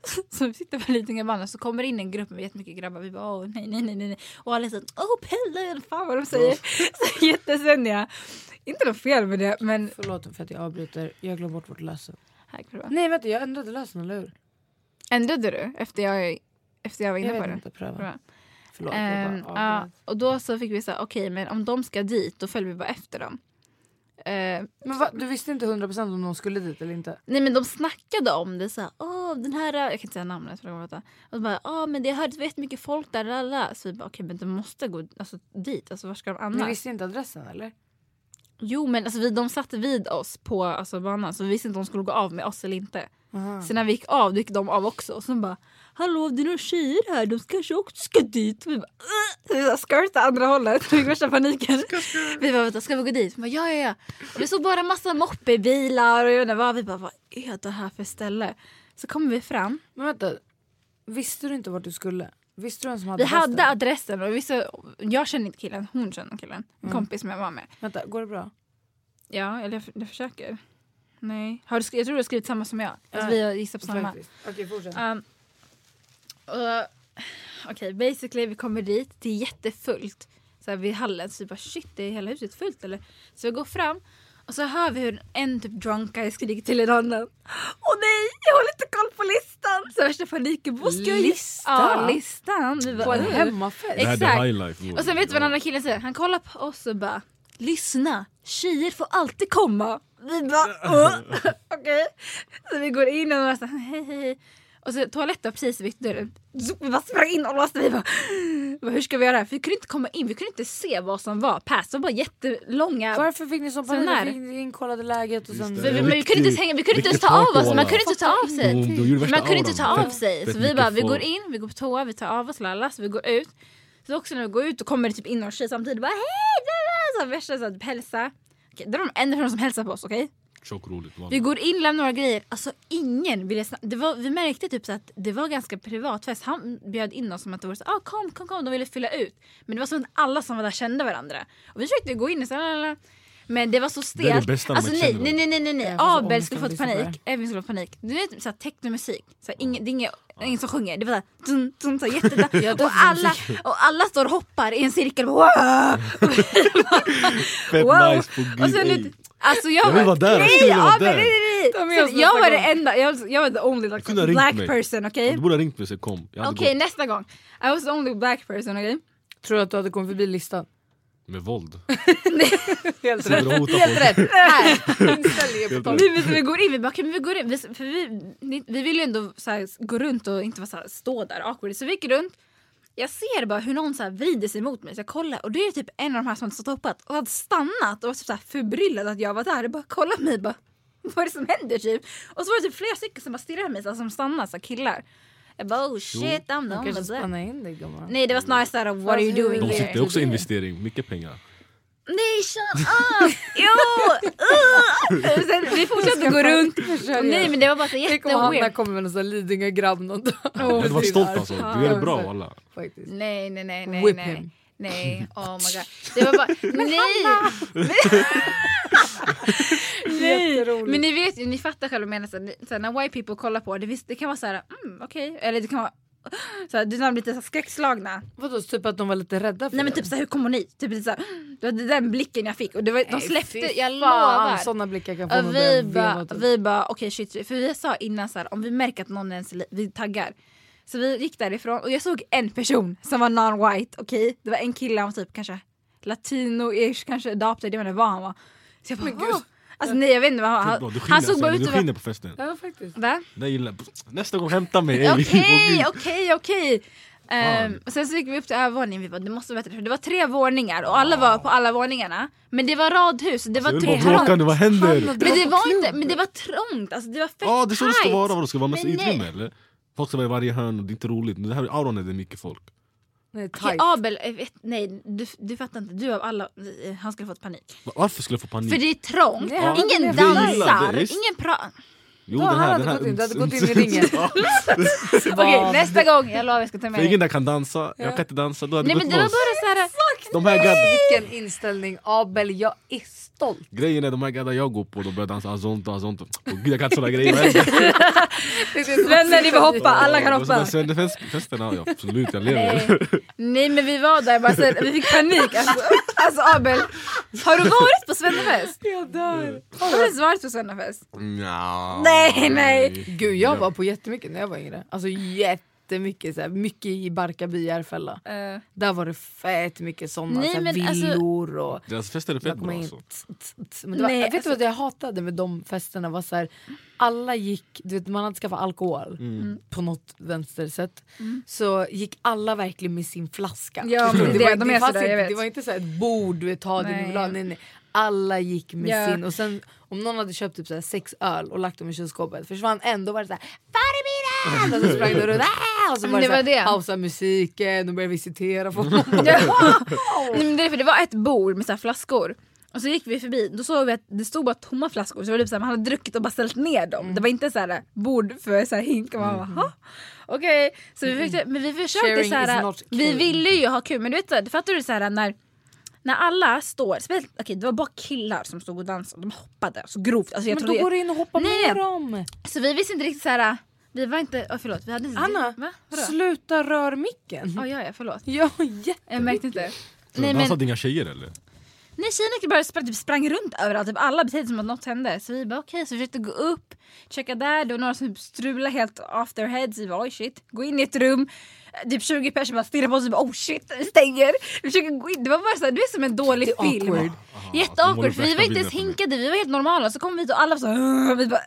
Så vi sitter på Lidingöbanan så kommer in en grupp med jättemycket grabbar. Vi bara åh nej nej nej nej. Och alla är såhär åh Pelle, fan vad de säger. Så jättesönniga. Inte något fel med det men. Förlåt för att jag avbryter, jag glömde bort vårt lösen. Nej vänta jag ändrade lösen eller hur? Ändrade du efter jag, efter jag var inne Jag på vet det? inte, pröva. Bra. Förlåt. Jag bara, ja, och då så fick vi säga okej men om de ska dit då följer vi bara efter dem. Ehm, Men va, du visste inte 100% om de skulle dit eller inte? Nej men de snackade om det såhär, åh den här, jag kan inte säga namnet för inte. Och så bara, åh men det har vet mycket folk där, lala. Så vi bara, okej men de måste gå alltså, dit, alltså var ska de Ni annars? visste inte adressen eller? Jo men alltså, vi, de satt vid oss på alltså, banan så vi visste inte om de skulle gå av med oss eller inte. Aha. Så när vi gick av då gick de av också. Och så bara Hallå det är några tjejer här, de kanske också ska dit. Vi bara vi så skirtade andra hållet, fick värsta paniken. Vi bara vänta ska vi gå dit? Vi bara, ja ja ja. Och vi såg bara massa moppebilar och jag inte vad. Vi bara vad är det här för ställe? Så kommer vi fram. Men vänta, visste du inte vart du skulle? Visste du vem som hade Vi hade festen? adressen och vi så, jag känner inte killen, hon känner killen. En kompis som jag var med. Vänta, går det bra? Ja, eller jag, jag försöker. Nej. Har du, jag tror du har skrivit samma som jag. Alltså, vi har gissat på samma. Okej fortsätt. Um, Okej, basically vi kommer dit. Det är jättefullt. så här, vid hallen. Så vi bara shit, det är hela huset fullt eller? Så vi går fram och så hör vi hur en typ drunk guy skriker till en annan. Åh nej, jag har lite koll på listan! Så värsta paniken. Vad ska jag göra? Listan? Ja, listan. Vi bara, På en hemmafest? Det här är Exakt. the high life. Och sen vet du vad den andra killen säger? Han kollar på oss och bara Lyssna, tjejer får alltid komma. Vi bara "Åh, okej. Så vi går in och bara så, hej hej hej. Och så toaletten var precis vid dörren. Vi bara sprang in och låste. Vi bara, bara, hur ska vi göra? För vi kunde inte komma in, vi kunde inte se vad som var pass. Det var bara jättelånga. Varför fick ni så Så panik? när? Fick ni inkollade läget och sen... Vi, men vi kunde inte hänga, vi kunde inte ens ta av oss. Man kunde inte ta av sig. Man kunde inte ta av sig. Så vi bara, vi går in, vi går på toa, vi tar av oss lalla, så vi går ut. Så också när vi går ut då kommer det typ in någon tjej samtidigt bara hej! Så värsta så här, hälsa. Det är de enda personerna som hälsar på oss, okej? Tjock roligt. Vi går in, lämnar några grejer. Alltså ingen ville snacka. Det var, vi märkte typ så att det var ganska privatfest. Han bjöd in oss som att det var så ah, kom, kom, kom. De ville fylla ut. Men det var som att alla som var där kände varandra. Och vi försökte gå in och så. Men det var så stelt. Det är det bästa alltså nej, nej, nej, nej, nej, nej. Jag får så Abel skulle fått jag panik. Evin skulle fått panik. Du vet såhär technomusik. Så här, ingen, det är ingen, ingen som sjunger. Det var såhär dun, dun, så här, jätte, och, alla, och alla står och hoppar i en cirkel. Wow! Fett wow. nice på. Och sen, alltså jag, Jag vill vara där, jag skulle nej, vara Abel, där. nej, nej, nej. jag var det enda, jag, jag var the only like, kunde ha ringt black mig. person, okej? Du borde ha ringt mig så jag kom. Jag Okej gått nästa gång. I was the only black person, okej? Tror du att du hade kommit förbi listan? Med våld. Helt hotat Helt rätt! Här! Vi, vi, vi går in, vi bara, okay, men vi går in. Vi, för vi, vi vill ju ändå så här, gå runt och inte vara så här, stå där awkward. Så vi gick runt. Jag ser bara hur någon så här vrider sig mot mig så jag kollar och det är typ en av de här som stoppat och hade stannat och var typ så här förbryllad att jag var där. Jag bara kollar mig bara vad är det som händer typ? Och så var det typ flera stycken som bara stirrade på mig så här, som stannade, så här, killar. Jag bara oh shit I'm only black. in dig gumman. Nej det var snarare såhär what are you doing De here? det är också investering, mycket pengar. Nej shut up! Jo! Uh! Sen, vi fortsatte gå runt. Nej men det var bara så Tänk om Hanna jätteweird. kommer med någon sån här Lidingö-grabb någon dag. Jag hade varit stolt alltså. Du gör det bra alla. Faktiskt. Nej nej nej nej. Whip nej. him. Nej, oh my god. Det var bara, nej! nej! Men ni vet ju, ni fattar själva vad jag menar. Så, här, så här, när white people kollar på det, visst, det kan vara så här, mm, okej. Eller det kan vara så här, bli lite så här skräckslagna. Vadå, typ att de var lite rädda för Nej men typ så här, hur kommer ni? Typ lite så här, det var den blicken jag fick. Och det var, de släppte, jag lovar. Såna blickar kan få Och vi bara, typ. vi bara okej shit, för vi sa innan så här, om vi märker att någon ens vi taggar. Så vi gick därifrån och jag såg en person som var non-white, okej? Det var en kille, han var typ kanske latino-ish, kanske adopted, jag vet inte vad han var. Så jag bara, Men gud. Alltså nej jag vet inte vad han var. bra, Du Han, skiner, han såg bara alltså, ut du skiner på festen. Ja faktiskt. Va? Det gillar Nästa gång hämta mig. Okej, okej, okej. Ehm, och sen så gick vi upp till övervåningen, vi bara det måste vara bättre för det var tre våningar och alla var på alla våningarna. Men det var radhus, det var Jag vill tre bara bråka nu, vad händer? Men det var inte, men det var trångt, alltså det var fett Ja det är så det ska vara, vadå ska det vara massa nej. utrymme eller? Folk ska vara i varje hörn och det är inte roligt. Men det här auran är det mycket folk. Nej, tight. Abel, vet, nej du, du fattar inte, du av alla, han skulle fått panik. Va- Varför skulle jag få panik? För det är trångt, han ingen dansar, ingen pratar. Jo Då den här, hade den här. gått in, du hade gått in i ringen. Okej nästa gång, jag lovar jag ska ta För med dig. ingen där kan dansa, jag kan inte dansa. Då hade Nej det men gått det var loss. bara såhär, De här Vilken inställning Abel, jag är stolt. grejen är de här gadda jag går på, de börjar dansa azonto, azonto. Åh, gud jag kan inte såna grejer. Vad händer? vänner ni får hoppa, alla kan hoppa. Svennefesten, ja absolut jag lever. Nej. Nej men vi var där bara så här, vi fick panik. Alltså, alltså Abel, har du varit på Svennefest? Jag dör. Har du ens varit på Svennefest? Nja. Nej, nej. Gud jag var på jättemycket när jag var yngre. Alltså jättemycket, så här, mycket i Barkarby, Järfälla. Eh, Där var det fett mycket såna Nej, så här, men alltså- villor och Deras fester är fett bra alltså. tss, tss, tss. Men det var, Nej, vet du alltså- vad jag hatade med de festerna? var så här, Alla gick, du vet, man hade skaffat alkohol Mm. på något vänstersätt. Så gick alla verkligen med sin flaska. Mm. Ja, men det är det, var, de är fanns sådär, jag inte, vet. det var inte så här ett bord, du vet, ta det Nej. Nej, nej. Alla gick med Ja. sin och sen om någon hade köpt typ så sex öl och lagt dem i kylskåpet försvann en då var det såhär mina? Och så sprang de runt "Ah!" och så var det, det var det. pausa musiken och började visitera folk. Ja. Nej, men det, för det var ett bord med så flaskor. Och så gick vi förbi, då såg vi att det stod bara tomma flaskor. Så det var typ så här, man hade druckit och bara ställt ner dem. Det var inte så här bord för så här hink. Och man bara, "Ha?" Okej, så vi försökte, men vi försökte Sharing så här, is not Vi ville ju ha kul men du vet fattar du så här när när alla står, okej det var bara killar som stod och dansade, de hoppade så grovt. Alltså jag Men då går du in och hoppar Nej. med dem. Så vi visste inte riktigt så här. vi var inte, oh, förlåt vi hade inte Anna, Va? Vadå? sluta rör micken. Oh, ja, ja, förlåt. Ja, jätte... Jag märkte inte. Nej, Han men- hade inga tjejer eller? Nej tjejerna bara sprang, typ sprang runt överallt, typ alla betedde sig som att något hände. Så vi bara okej, så vi försökte gå upp, checka där, det var några som typ strulade helt off their heads. Vi bara oj shit, gå in i ett rum, typ 20 personer bara stirrar på oss och bara oh shit, det stänger. Vi försöker gå in, det var bara så här, det är som en dålig film. awkward. de Jätteawkward målar för vi var inte ens hinkade, vi var helt normala. Så kom vi hit och alla var så "Åh", vi bara,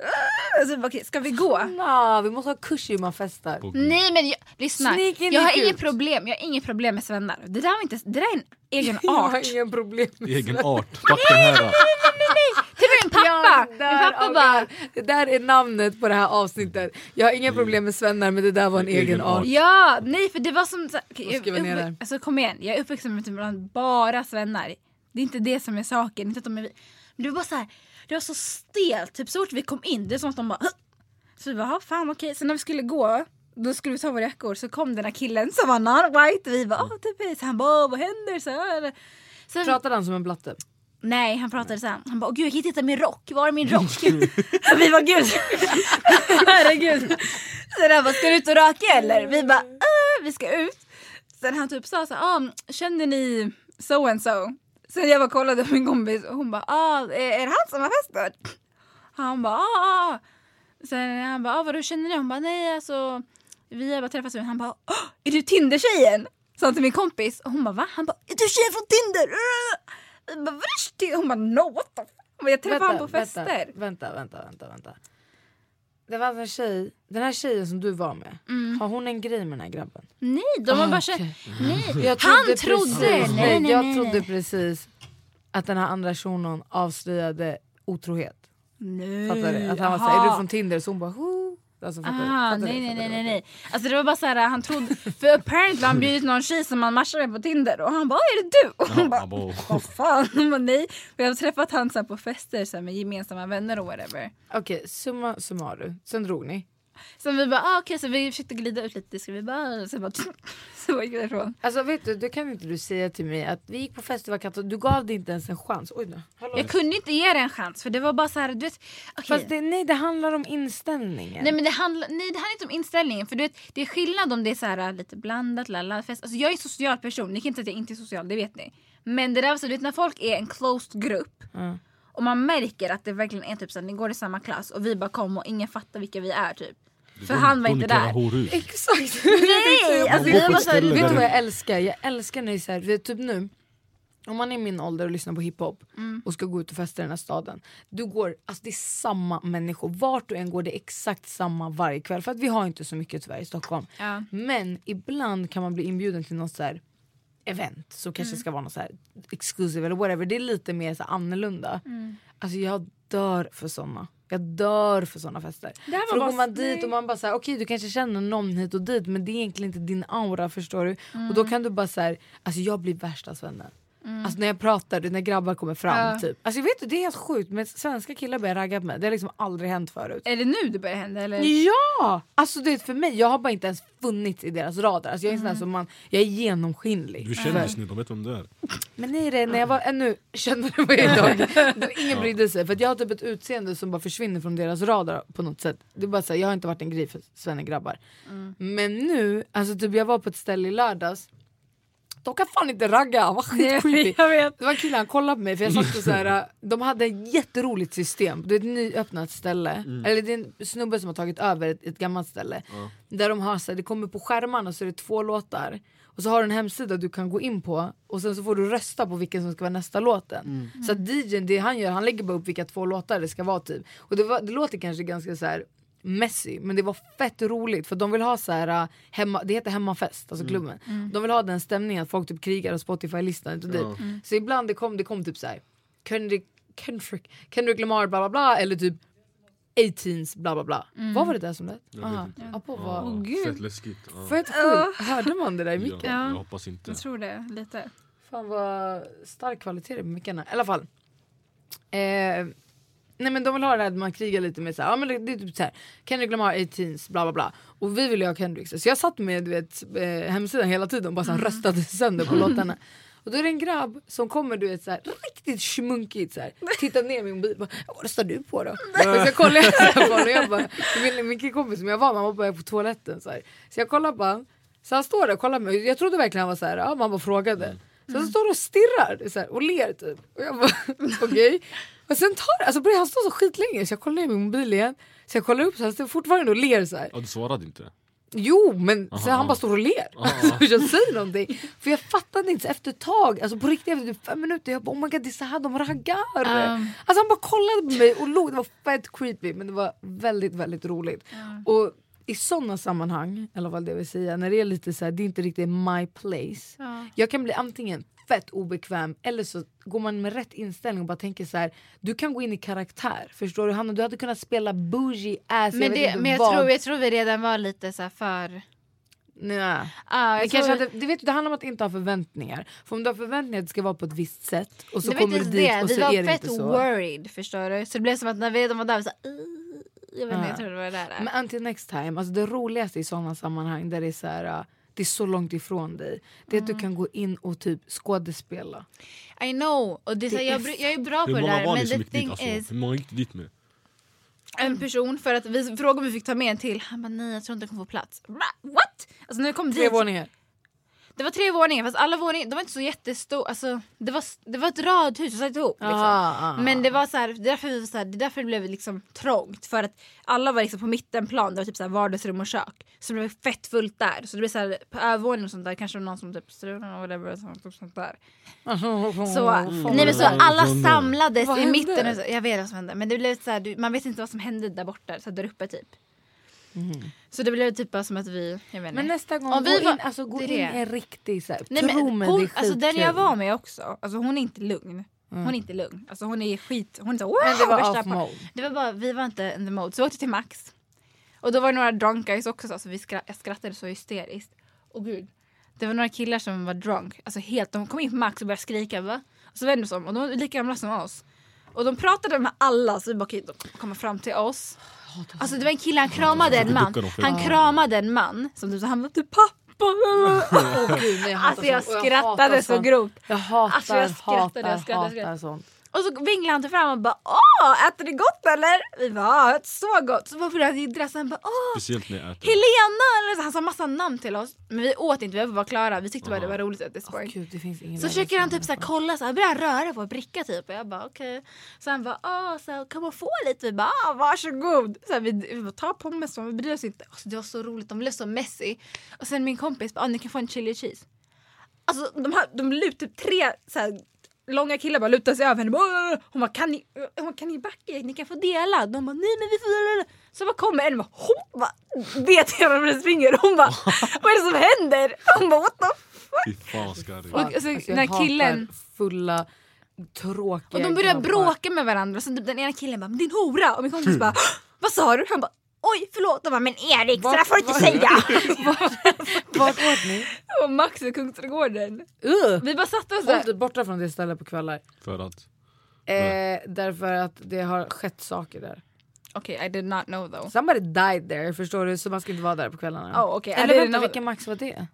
"Åh", så vi bara okej, ska vi gå? Nah, vi måste ha kurs i hur man festar. Nej men jag, lyssna, jag har inget problem, jag har inget problem med svennar. Det där var inte, det där är en egen art. Problem Egen art. Fuck den här. Min pappa! Ja, min där, pappa bara Det där är namnet på det här avsnittet. Jag har inga problem med svennar men det där var en Egen egen art. Ja, nej för det var som... Jag. Alltså kom igen, jag är uppvuxen med typ bland bara svennar. Det är inte det som är saken. Inte att de är, men det var bara så här, det var så stelt. Typ så fort vi kom in, det är som att de bara... Så vi bara, "Ja, fan okej. Sen när vi skulle gå, då skulle vi ta våra jackor. Så kom den här killen som var non-white. Vi bara, åh typ. Så han bara, "Åh, vad händer? Så här. Sen, Pratade han som en blatte? Nej, han pratade här. Han bara, åh gud jag kan inte hitta min rock. Var är min rock? Vi bara, gud. Herregud. Sen han bara, ska du ut och röka eller? Vi bara, äh, vi ska ut. Sen han typ sa så här, ah, känner ni so and so? Sen jag bara kollade på min kompis och hon bara, ah, är det han som har festat? Han bara, ah, ah. Sen han bara, ah, vadå känner ni? Hon bara, nej alltså vi har bara träffats. Han bara, ah, är du Tinder-tjejen? Sa han till min kompis. Och hon bara, va? Han bara, är du tjejen från Tinder? Jag bara? Hon bara, no what the fuck? Jag träffade honom på fester. Vänta, vänta, vänta, vänta, vänta. Det var en tjej, den här tjejen som du var med, har hon en grej med den här grabben? Nej, de har Ah, bara känt... okej. Nej. Jag Han trodde... precis, Nej, nej, nej, jag nej. trodde precis att den här andra shunon avslöjade otrohet. Nej. Fattar du? Att han var såhär, är du från Tinder? Så hon bara, Hoo. Alltså, fattar? Aha, Fattar nej, nej, nej, nej, nej. Alltså det var bara så här, han trodde... För apparently har han bjudit någon tjej som han matchade med på Tinder och han bara, är det du? Och hon bara, vad fan? Hon bara, nej. Och jag har träffat han så här på fester så här, med gemensamma vänner och whatever. Okej, summa summarum. Sen drog ni. Så vi bara, ah, okej, så vi försökte glida ut lite, ska vi bara... Så bara, så bara gick vi därifrån. Alltså vet du, det kan inte du säga till mig att vi gick på fest, det var katt och du gav det inte ens en chans. Oj. Hallå. Jag kunde inte ge det en chans för det var bara så här, du vet... okej. Fast det, nej det handlar om inställningen. Nej men det handlar, nej, det handlar inte om inställningen för du vet, det är skillnad om det är så här, lite blandat, lalla, fest. Alltså, jag är en social person, ni kan inte säga att jag inte är social, det vet ni. Men det där så, du vet när folk är en closed grupp Ja. och man märker att det verkligen är typ så att ni går i samma klass och vi bara kommer och ingen fattar vilka vi är typ. För han var inte där. Horhus. Exakt! Nej! Alltså, går på var så här, Vet du vad jag älskar? Jag älskar när det är så här, vet, typ nu om man är i min ålder och lyssnar på hiphop Mm. och ska gå ut och festa i den här staden. Du går, alltså det är samma människor, vart du än går det är exakt samma varje kväll. För att vi har inte så mycket tyvärr i Stockholm. Ja. Men ibland kan man bli inbjuden till något så här event som kanske Mm. ska vara något så här exclusive eller whatever. Det är lite mer så annorlunda. Mm. Alltså jag dör för såna. Jag dör för såna fester. För då går man dit snyggt. och man bara såhär, okej du kanske känner någon hit och dit men det är egentligen inte din aura förstår du. Och Mm. då kan du bara såhär, alltså jag blir värsta svennen. Alltså när jag pratar, när grabbar kommer fram Ja. typ. Alltså jag vet inte, det är helt sjukt men svenska killar börjar ragga på mig. Det har liksom aldrig hänt förut. Är det nu det börjar hända eller? Ja! Alltså det är för mig, jag har bara inte ens funnits i deras radar. Alltså jag är Mm. där som man, jag är genomskinlig. Du är kändis nu, de vet vem du är. Men nej det, när jag var ännu kändare var jag idag, ingen brydde sig. För att jag har typ ett utseende som bara försvinner från deras radar på något sätt. Det är bara så här, jag har inte varit en grej för svennegrabbar. Men nu, alltså typ jag var på ett ställe i lördags, de kan fan inte ragga, han var skitcreepy. jag vet. Det var en kille han kollade på mig för jag sa så här, de hade ett jätteroligt system. Det är ett nyöppnat ställe, eller det är en snubbe som har tagit över ett, ett gammalt ställe. Där de har så här, det kommer på skärmarna så är det två låtar. Och så har du en hemsida du kan gå in på och sen så får du rösta på vilken som ska vara nästa låten. Så att DJn, det han gör, han lägger bara upp vilka två låtar det ska vara typ. Och det, var, det låter kanske ganska så här messy men det var fett roligt för de vill ha så här äh, hemma, det heter hemmafest, alltså klubben. De vill ha den stämningen att folk typ krigar och Spotify-listan hit och dit. Så ibland det kom det kom typ så här Kendrick, Kendrick, Kendrick Lamar bla bla bla eller typ 18s bla bla bla. Vad var det där som lät? vet Aha. Apo var gud. Fett läskigt. Ja. fett sjukt. Hörde man det där i Ja, micken? jag hoppas inte. Jag tror det, lite. Fan vad stark kvalitet det är på mickarna. I alla fall. Eh, nej men de vill ha det här att man krigar lite med så här, ja men det, det är typ så här, Kendrick Lamar 18s bla bla bla. Och vi ville ju ha Kendrick. Så jag satt med du vet, eh, hemsidan hela tiden och bara så här, röstade sönder på låtarna. Och då är det en grabb som kommer du vet så här, riktigt schmunkigt så här, tittar ner i min bil och bara, "Ja, vad röstar du på då? Och så kollar jag så på honom och jag bara, min, min killkompis som jag var med var bara på toaletten så här. Så jag kollar på honom, så han står där och kollar mig, jag trodde verkligen han var så här, ja man bara frågade. Sen står han och stirrar så här, och ler typ. Och jag bara okej. Och sen tar alltså börjar han stå så skitlänge så jag kollar i min mobil igen. Så jag kollar upp så han står fortfarande och ler så här. Ja, du svarade inte? Jo men så Aha. han bara står och ler. så jag säger någonting. För jag fattade inte så efter ett tag, alltså på riktigt efter typ fem minuter, jag bara oh my god det är så här de raggar. Um. Alltså han bara kollade på mig och log, det var fett creepy men det var väldigt väldigt roligt. Och i sådana sammanhang, eller vad det vill säga, när det är lite så här, det är inte riktigt my place. Ja. Jag kan bli antingen fett obekväm eller så går man med rätt inställning och bara tänker så här. du kan gå in i karaktär. Förstår du Hanna? Du hade kunnat spela bougie ass, Men, jag det, men jag, tror, jag tror vi redan var lite så för... Nej. Ah, jag kanske hade, det, vet, det handlar om att inte ha förväntningar. För om du har förväntningar att det ska vara på ett visst sätt och så var kommer du dit det. och Vi så är var det fett inte så. worried förstår du. Så det blev som att när vi, de var där vi sa jag vet inte, Ja. jag tror det var det där. Men until next time, alltså det roligaste i sådana sammanhang där det är så här, uh, det är så långt ifrån dig. Det är att du Mm. kan gå in och typ skådespela. I know, och det är så Det jag, är jag är bra på det där men the gick dit? thing Alltså? is Hur många gick dit med? en person för att vi frågade om vi fick ta med en till. Han bara nej jag tror inte jag kommer få plats. What? Alltså när vi kom Tre dit, våningar. Det var tre våningar fast alla våningar de var inte så jättestora. Alltså, det, var, det var ett radhus satt ihop. Liksom. Ah, ah. Men det var så här, det, är därför vi var så här, det är därför det blev liksom trångt. För att alla var liksom på mittenplan, det var typ så här vardagsrum och kök. Så det blev fett fullt där. Så det blev så här, på övervåningen och sånt där kanske det var någon som typ strulade och whatever. Sånt, typ sånt där. Så, nej men så alla Vad samlades Vad i hände? mitten. Och så, jag vet vad som hände. Men det blev så här, du, man vet inte vad som hände där borta, så här, där uppe typ. Så det blev typ bara som att vi, jag inte. Men nästa gång, Om gå, vi var- in, alltså, gå in i en riktig så här, Nej, men hon, det alltså, den jag var med också, alltså, hon är inte lugn. Hon är inte lugn. Alltså, hon är skit, hon är så, wow, Men det var off mode. Det var bara, vi var inte in the mode. Så vi åkte till Max. Och då var det några drunk guys också så alltså, vi skra- jag skrattade så hysteriskt. Och gud. Det var några killar som var drunk. Alltså helt, de kom in på Max och började skrika. Va? Och så vände de sig om och de var lika gamla som oss. Och de pratade med alla så vi bara okej, de kommer fram till oss. Alltså det var en kille, han kramade en man. Han kramade en man som typ, han var typ pappa. Åh, gud, nej, hatar Alltså jag sånt. Och skrattade så grovt. Jag hatar, Alltså, jag skrattade, hatar, jag skrattade, jag hatar skrattade. sånt. Och så vinglade han till fram och bara åh, äter det gott eller? Vi bara ja, så gott. Så var började han så han bara åh, Speciellt när jag äter. Helena! Eller så, han sa massa namn till oss. Men vi åt inte, vi var bara klara. Vi tyckte bara det var roligt at this Åh, point. gud, det finns ingen Så försöker han typ så här, kolla, så här, börjar röra på en bricka typ. Och jag bara okej. Så han bara åh, så här, kan man få lite? Vi bara ah, varsågod. Så här, vi, vi bara ta pommes, vi bryr oss inte. Alltså, det var så roligt, de blev så messy. Och sen min kompis bara ah, ni kan få en chili cheese. Alltså de, här, de lut, typ tre så här, långa killar bara lutar sig över henne. Hon bara kan ni, hon bara, kan ni backa? Ni kan få dela. De bara nej men vi får dela. Så bara kommer en och bara, hon bara vet jag var de springer. Hon bara vad är det som händer? Hon bara what the fuck? Fy fan. Och- alltså, jag när killen- fulla tråkiga Och de börjar grabbar. bråka med varandra. Så typ den ena killen bara din hora. Och min kompis bara vad sa du? Han bara oj förlåt. De bara men Erik så där får du inte säga. Vart åt ni? och Max i Kungsträdgården. Uh! Vi bara satte oss där. borta från det stället på kvällar. För att... Eh, därför att det har skett saker där. Okej I did not know though. Somebody died there, förstår du? Så man ska inte vara där på kvällarna. Oh. I Eller vänta, know- vilken Max var det?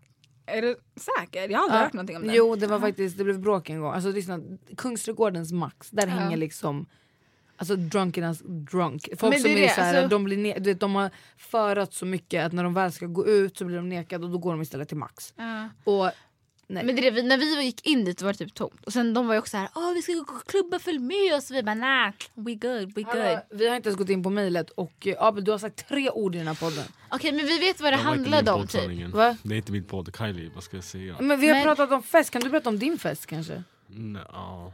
Är du säker? Jag har aldrig hört någonting om det. Jo det var faktiskt, det blev bråk en gång. Alltså lyssna, Kungsträdgårdens Max, där hänger liksom Alltså drunkernas drunk. Folk Men som det är, är det, så här, alltså- de, blir ne- du vet, de har förat så mycket att när de väl ska gå ut så blir de nekade och då går de istället till Max. Ja. Och nej. Men det när vi gick in dit var det typ tomt. Och sen de var ju också såhär, åh vi ska gå och klubba, följ med oss. Vi bara nah, we good, we good. Hallå, vi har inte ens gått in på mejlet och eh, Abel du har sagt tre ord i den här podden. Okej men vi vet vad det Det handlade om typ. Va? Det är inte min podd. Kylie, vad ska jag säga? Men vi har Men- pratat om fest, kan du berätta om din fest kanske? Nej, ja.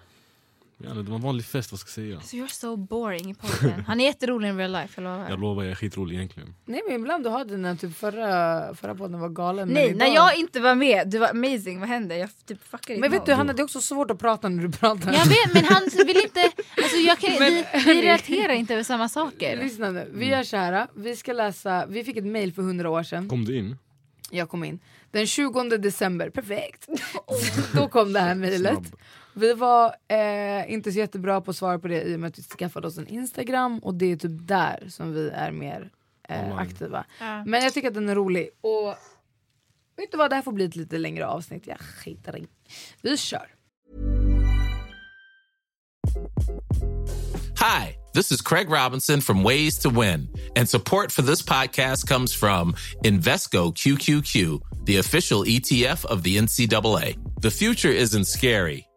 Ja, det var en vanlig fest, vad ska jag säga? Så you're so boring i podden. Han är jätterolig in real life, jag lovar. Jag lovar, jag är skitrolig egentligen. Nej men ibland du har den när typ förra, förra podden var galen. men Nej, idag- när jag inte var med, det var amazing, vad hände? Jag typ fuckade Men vet du mode. Hanna det är också svårt att prata när du pratar. Jag vet men han vill inte, alltså jag kan, Men- vi, vi relaterar inte över samma saker. Lyssna nu, vi gör så här. Vi ska läsa, vi fick ett mail för hundra år sedan. Kom du in? Jag kom in. Den 20 december, perfekt. Då kom det här mejlet. Vi var eh, inte så jättebra på att svara på det i och med att vi skaffade oss en Instagram och det är typ där som vi är mer eh, aktiva. Ja. Men jag tycker att den är rolig. Och vet du vad, det här får bli ett lite längre avsnitt. Jag skiter i. Vi kör. Hi, this is Craig Robinson from Ways to Win, and support for this podcast comes from Invesco QQQ, the official ETF of the NCAA. The future isn't scary.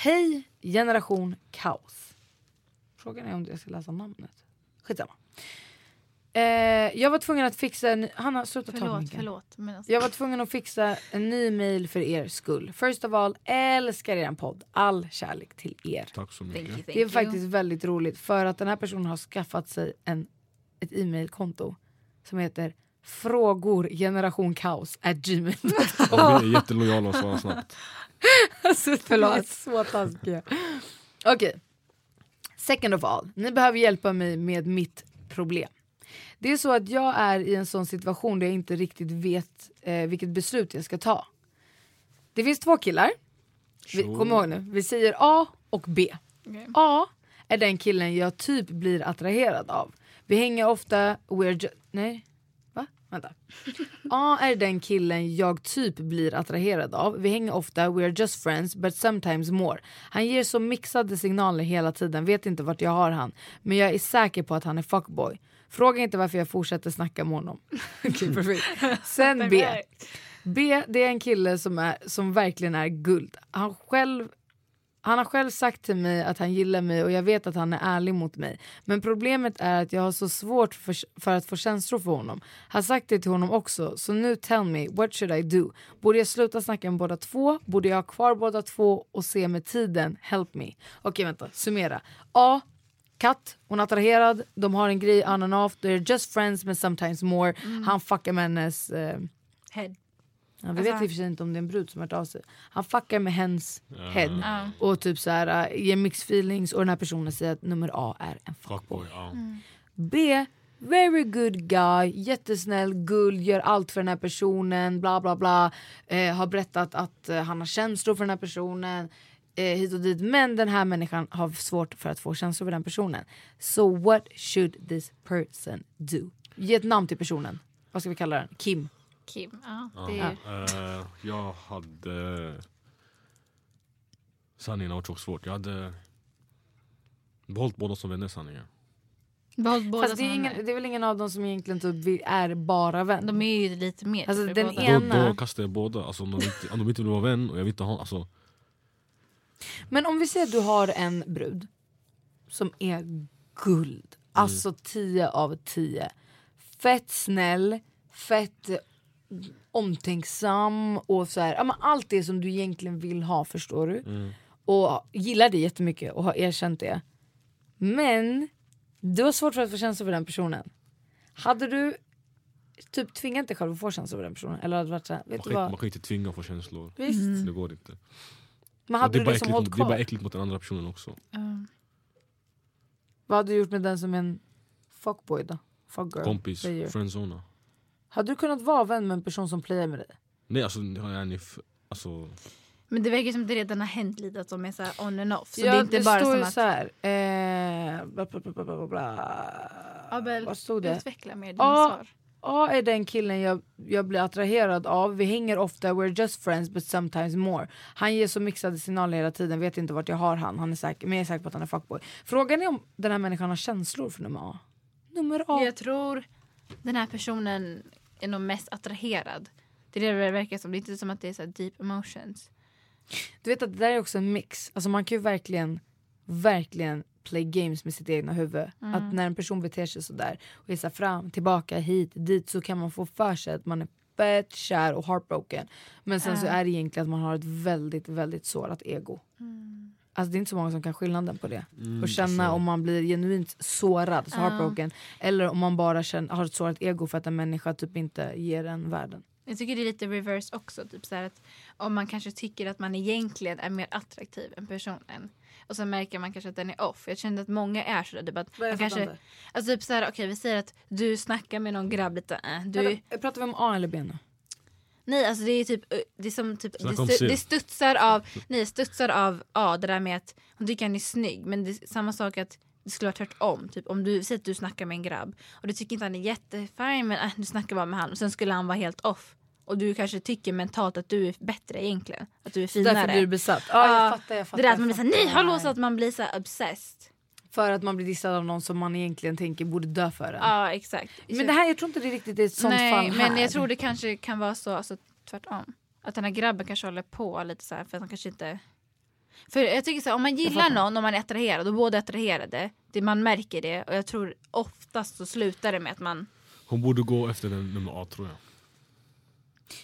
Hej generation kaos. Frågan är om jag ska läsa namnet. Skitsamma. Eh, jag var tvungen att fixa en... Hanna, sluta ta Förlåt, micken. förlåt. Men alltså, Jag var tvungen att fixa en ny mail för er skull. First of all, älskar er podd. All kärlek till er. Tack så thank you, mycket. thank Det är you. faktiskt väldigt roligt för att den här personen har skaffat sig en, ett e-mailkonto som heter frågor generation kaos at gmail.com. Ja, vi är jättelojala och svarar snabbt. Alltså, Förlåt. Så taskiga. Okej. Second of all, ni behöver hjälpa mig med mitt problem. Det är så att jag är i en sån situation där jag inte riktigt vet eh, vilket beslut jag ska ta. Det finns två killar. Vi, Sure. kom ihåg nu, vi säger A och B. Okej. A är den killen jag typ blir attraherad av. Vi hänger ofta, we're ju- nej? Vänta. A är den killen jag typ blir attraherad av. Vi hänger ofta, we're just friends but sometimes more. Han ger så mixade signaler hela tiden, vet inte vart jag har han. Men jag är säker på att han är fuckboy. Fråga inte varför jag fortsätter snacka med honom. Perfekt. Sen B. B det är en kille som, är, som verkligen är guld. Han själv han har själv sagt till mig att han gillar mig och jag vet att han är ärlig mot mig. Men problemet är att jag har så svårt för, för att få känslor för honom. Har sagt det till honom också, så nu tell me, what should I do? Borde jag sluta snacka med båda två? Borde jag ha kvar båda två och se med tiden? Help me. Okej vänta, summera. A. Katt, hon är attraherad, de har en grej on and off, they're just friends men sometimes more. Han fuckar med hennes... Eh, Head. Ja, vi Alltså- vet i och för sig inte om det är en brud som har hört av sig. Han fuckar med hens head Ja. och typ så här, äh, ger mixed feelings och den här personen säger att nummer A är en fuckboy. Fuckboy, ja. B, very good guy, jättesnäll, guld, gör allt för den här personen, bla bla bla. Eh, har berättat att eh, han har känslor för den här personen. Eh, hit och dit. Men den här människan har svårt för att få känslor för den personen. So what should this person do? Ge ett namn till personen. Vad ska vi kalla den? Kim. Kim. Ja, det är. Eh, jag hade... Sanningen har varit så svårt. Jag hade behållit båda som vänner sanningen. Behållit båda Fast det är, ingen, det är väl ingen av dem som egentligen typ är bara vän? De är ju lite mer Alltså, för den båda. ena- Då, då kastar jag båda. Alltså, om, de inte, om de inte vill vara vän och jag vill inte ha... Alltså, Men om vi säger att du har en brud som är guld. Alltså 10 av 10. Fett snäll, fett omtänksam och så här, ja, men allt det som du egentligen vill ha förstår du. Och gillar det jättemycket och har erkänt det. Men du har svårt för att få känslor för den personen. Hade du typ tvingat dig själv att få känslor för den personen? Eller hade varit så här, man, vet du kan, vad? man kan inte tvinga att få känslor. Visst. Det går inte. Men hade det, är du bara liksom äckligt, det är bara äckligt mot den andra personen också. Ja. Vad hade du gjort med den som är en fuckboy då? Fuckgirl? Kompis, friendzona. Hade du kunnat vara vän med en person som playar med dig? Nej alltså, jag är ni f- alltså Men det verkar som att det redan har hänt lite att de är så här on and off. Så ja, det är inte bara står som ju att... så här. Eh, bla, bla, bla, bla, bla, bla. Abel, Vad stod det? utveckla mer dina Ja. svar. A är den killen jag, jag blir attraherad av. Vi hänger ofta, we're just friends but sometimes more. Han ger så mixade signaler hela tiden, vet inte vart jag har han. han är säker, men jag är säker på att han är fuckboy. Frågan är om den här människan har känslor för nummer A. nummer A. Jag tror den här personen är nog mest attraherad. Det är det det verkar som. Det är inte som att det är så deep emotions. Du vet att det där är också en mix. Alltså man kan ju verkligen, verkligen play games med sitt egna huvud. Mm. Att när en person beter sig sådär och är så fram, tillbaka, hit, dit så kan man få för sig att man är fett kär och heartbroken. Men sen så är det egentligen att man har ett väldigt, väldigt sårat ego. Mm. Alltså det är inte så många som kan skillnaden på det. Mm, och känna alltså. om man blir genuint sårad, så heartbroken. Eller om man bara känner, har ett sårat ego för att en människa typ inte ger en världen. Jag tycker det är lite reverse också. Typ så här att om man kanske tycker att man egentligen är mer attraktiv än personen. Och så märker man kanske att den är off. Jag kände att många är sådär. Typ att Vad är man kanske, alltså typ så här, okej vi säger att du snackar med någon grabb lite. Äh, du, Vänta, Pratar vi om A eller B nu? Nej alltså det är typ, det är som typ, det, om stu, det studsar av, nej studsar av, ja det där med att hon tycker han är snygg. Men det är samma sak att det skulle vara tvärtom. Typ om du säger att du snackar med en grabb och du tycker inte han är jättefin men äh, du snackar bara med han och sen skulle han vara helt off. Och du kanske tycker mentalt att du är bättre egentligen. Att du är finare. Därför blir du besatt. Ja, jag Ja, fattar, jag fattar. det där att man blir jag såhär, nej hallå så att man blir såhär obsessed. För att man blir dissad av någon som man egentligen tänker borde dö för en. Ja exakt. Men det här, jag tror inte det riktigt är ett sånt nej, fall här. men jag tror det kanske kan vara så alltså, tvärtom. Att den här grabben kanske håller på lite så här för att han kanske inte för jag tycker så här, om man gillar någon och man är attraherad och båda är attraherade, det, man märker det och jag tror oftast så slutar det med att man Hon borde gå efter den nummer A tror jag.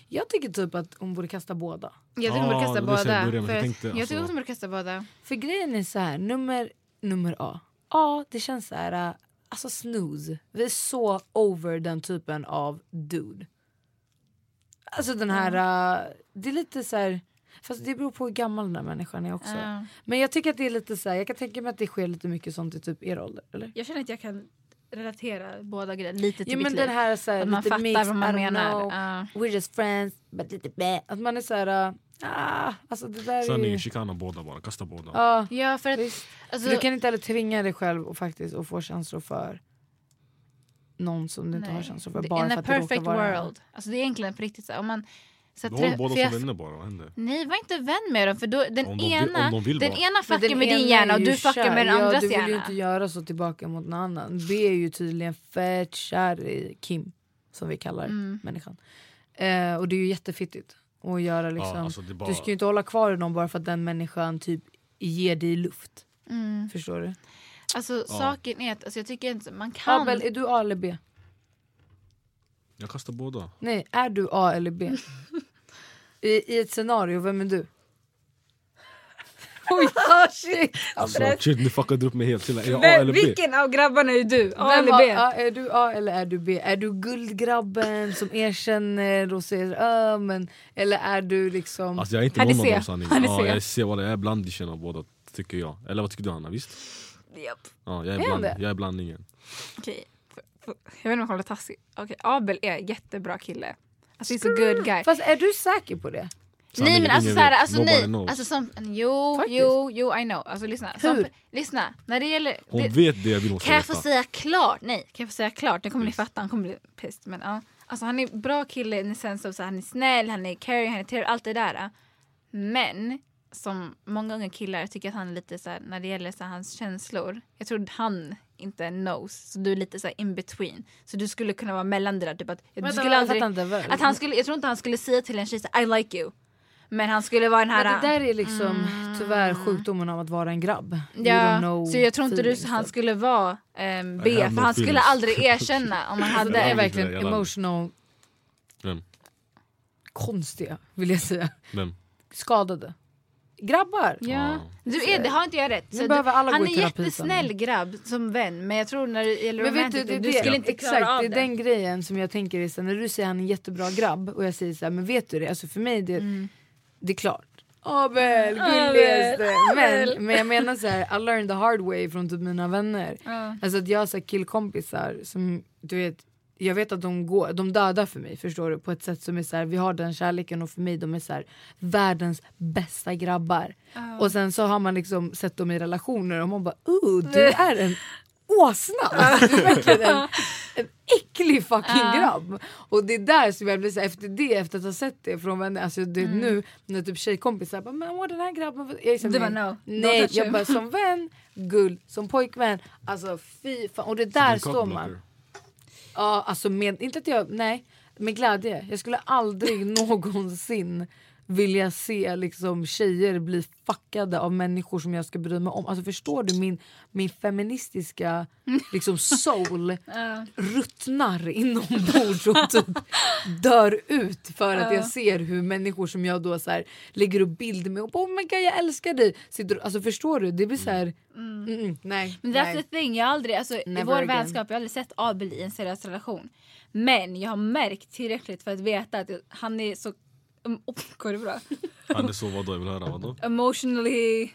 Jag tycker typ att hon borde kasta båda. Jag tycker hon borde kasta jag. För Jag jag, tänkte, jag tycker alltså- hon borde kasta båda. För grejen är så här, nummer, nummer A. A, det känns så här, äh, alltså snooze. Vi är så over den typen av dude. Alltså den här, äh, det är lite så här, fast det beror på hur gammal den här människan är också. Ja. Men jag tycker att det är lite så här, jag kan tänka mig att det sker lite mycket sånt i typ er ålder, eller? Jag känner att jag kan relatera båda grejerna lite till Ja mitt men liv. den här, så här Att man fattar mixed, vad man menar. know, Ja. we're just friends, but lite bä. Att man är så här, äh, ah, alltså det där är Sanning, ju... chicana båda bara, kasta båda. Ja, Ja för att alltså, du kan inte heller tvinga dig själv och faktiskt att få känslor för någon som du inte har känslor för. Bara In för a perfect vara... world. Alltså det är egentligen på riktigt så här, om man så Behåll trä- båda för jag- som vänner bara, vad händer? Nej var inte vän med dem för då, den Om de vill- ena, de den ena fuckar den med din hjärna är och du fuckar kär. med den ja, andras Du vill ju hjärna. inte göra så tillbaka mot någon annan. Vi är ju tydligen fett kär i Kim, som vi kallar Mm. människan. Eh, och det är ju jättefittigt att göra liksom. alltså, det är bara- Du ska ju inte hålla kvar i någon bara för att den människan typ ger dig luft. Mm. Förstår du? Alltså saken är att alltså, jag tycker inte man kan... Abel, är du A eller B? Jag kastar båda. Nej, är du A eller B? I, I ett scenario, vem är du? Oj, oh shit! Alltså, shit, nu fuckade du upp mig helt. Är jag A eller B? Vilken av grabbarna är du? A Vem eller B? ja, är du A eller är du B? Är du guldgrabben som erkänner och säger äh, men Eller är du liksom... Alltså jag är inte Han är någon av C. dem sanning. Han är Ja, C. jag ser vad det är, blandischen av båda tycker jag. Eller vad tycker du Hanna? Visst? Japp. Ja, jag är, Är bland, jag är blandningen. Okej. Jag vet inte om jag håller taskig. Okej, Abel är jättebra kille. Alltså he's a good guy. Fast är du säker på det? Sanningen, nej men alltså såhär, alltså nej. Alltså som, jo, Faktiskt. jo, jo I know. Alltså lyssna. Som, Hur? lyssna, när det gäller... Hon det, vet det jag vill hon kan jag få veta. säga klart? Nej, kan jag få säga klart? Nu kommer ni fatta, han kommer bli pissed. Men ja. Alltså han är bra kille i den sense av så han är snäll, han är caring, han är trevlig, allt det där. Men som många unga killar tycker att han är lite så här, när det gäller så här, hans känslor. Jag tror han inte knows, så du är lite så in between. Så du skulle kunna vara mellan det där. Typ att, du Vänta, skulle jag aldrig, att han skulle, jag tror inte han skulle säga till en tjej så I like you. Men han skulle vara den här... Men det där är liksom tyvärr sjukdomen av att vara en grabb. Ja, så jag tror inte du, feelings, han typ. skulle vara ehm, B, för han skulle aldrig erkänna om han Alltså, det hade... är verkligen det, emotional Vem? konstiga, vill jag säga. Vem? Skadade. Grabbar! Ja. Du är, det har inte jag rätt. Du, alla han är terapi, jättesnäll grabb som vän men jag tror när det gäller Men vet du, det, du det, skulle inte klara exakt, av det det. är den grejen som jag tänker är när du säger han är en jättebra grabb och jag säger så här, men vet du det? Alltså för mig det, Mm. Det är klart. Abel, gulligaste! Men, men jag menar så här, I learned the hard way från typ mina vänner. Ja. Alltså att jag har så här killkompisar som du vet jag vet att de, går, de dödar för mig förstår du på ett sätt som är så här, vi har den kärleken och för mig de är så här, världens bästa grabbar. Och sen så har man liksom sett dem i relationer och man bara oh du är en åsna. Verkligen en, en äcklig fucking grabb. Och det är där som jag blir så här, efter det, efter att ha sett det från vänner, alltså det är nu när typ tjejkompisar bara men åh den här grabben. Jag är så, Du bara, nej, no, nej jag bara som vän, gull, som pojkvän, alltså fy fan. Och det där står man. Ja, alltså med, inte att jag, nej, med glädje. Jag skulle aldrig någonsin vilja se liksom tjejer bli fuckade av människor som jag ska bry mig om. Alltså förstår du min, min feministiska liksom soul ruttnar inombords och typ dör ut för att jag ser hur människor som jag då så här, lägger upp bilder med och bara, oh my god jag älskar dig. Sitter, alltså förstår du? Det blir så här, mm. Mm, nej. Men that's nej. the thing, jag har aldrig, alltså, i vår again. vänskap, jag har aldrig sett Abel i en seriös relation. Men jag har märkt tillräckligt för att veta att han är så... Um, oh, går det bra? Så vadå, jag vill höra vadå? Emotionally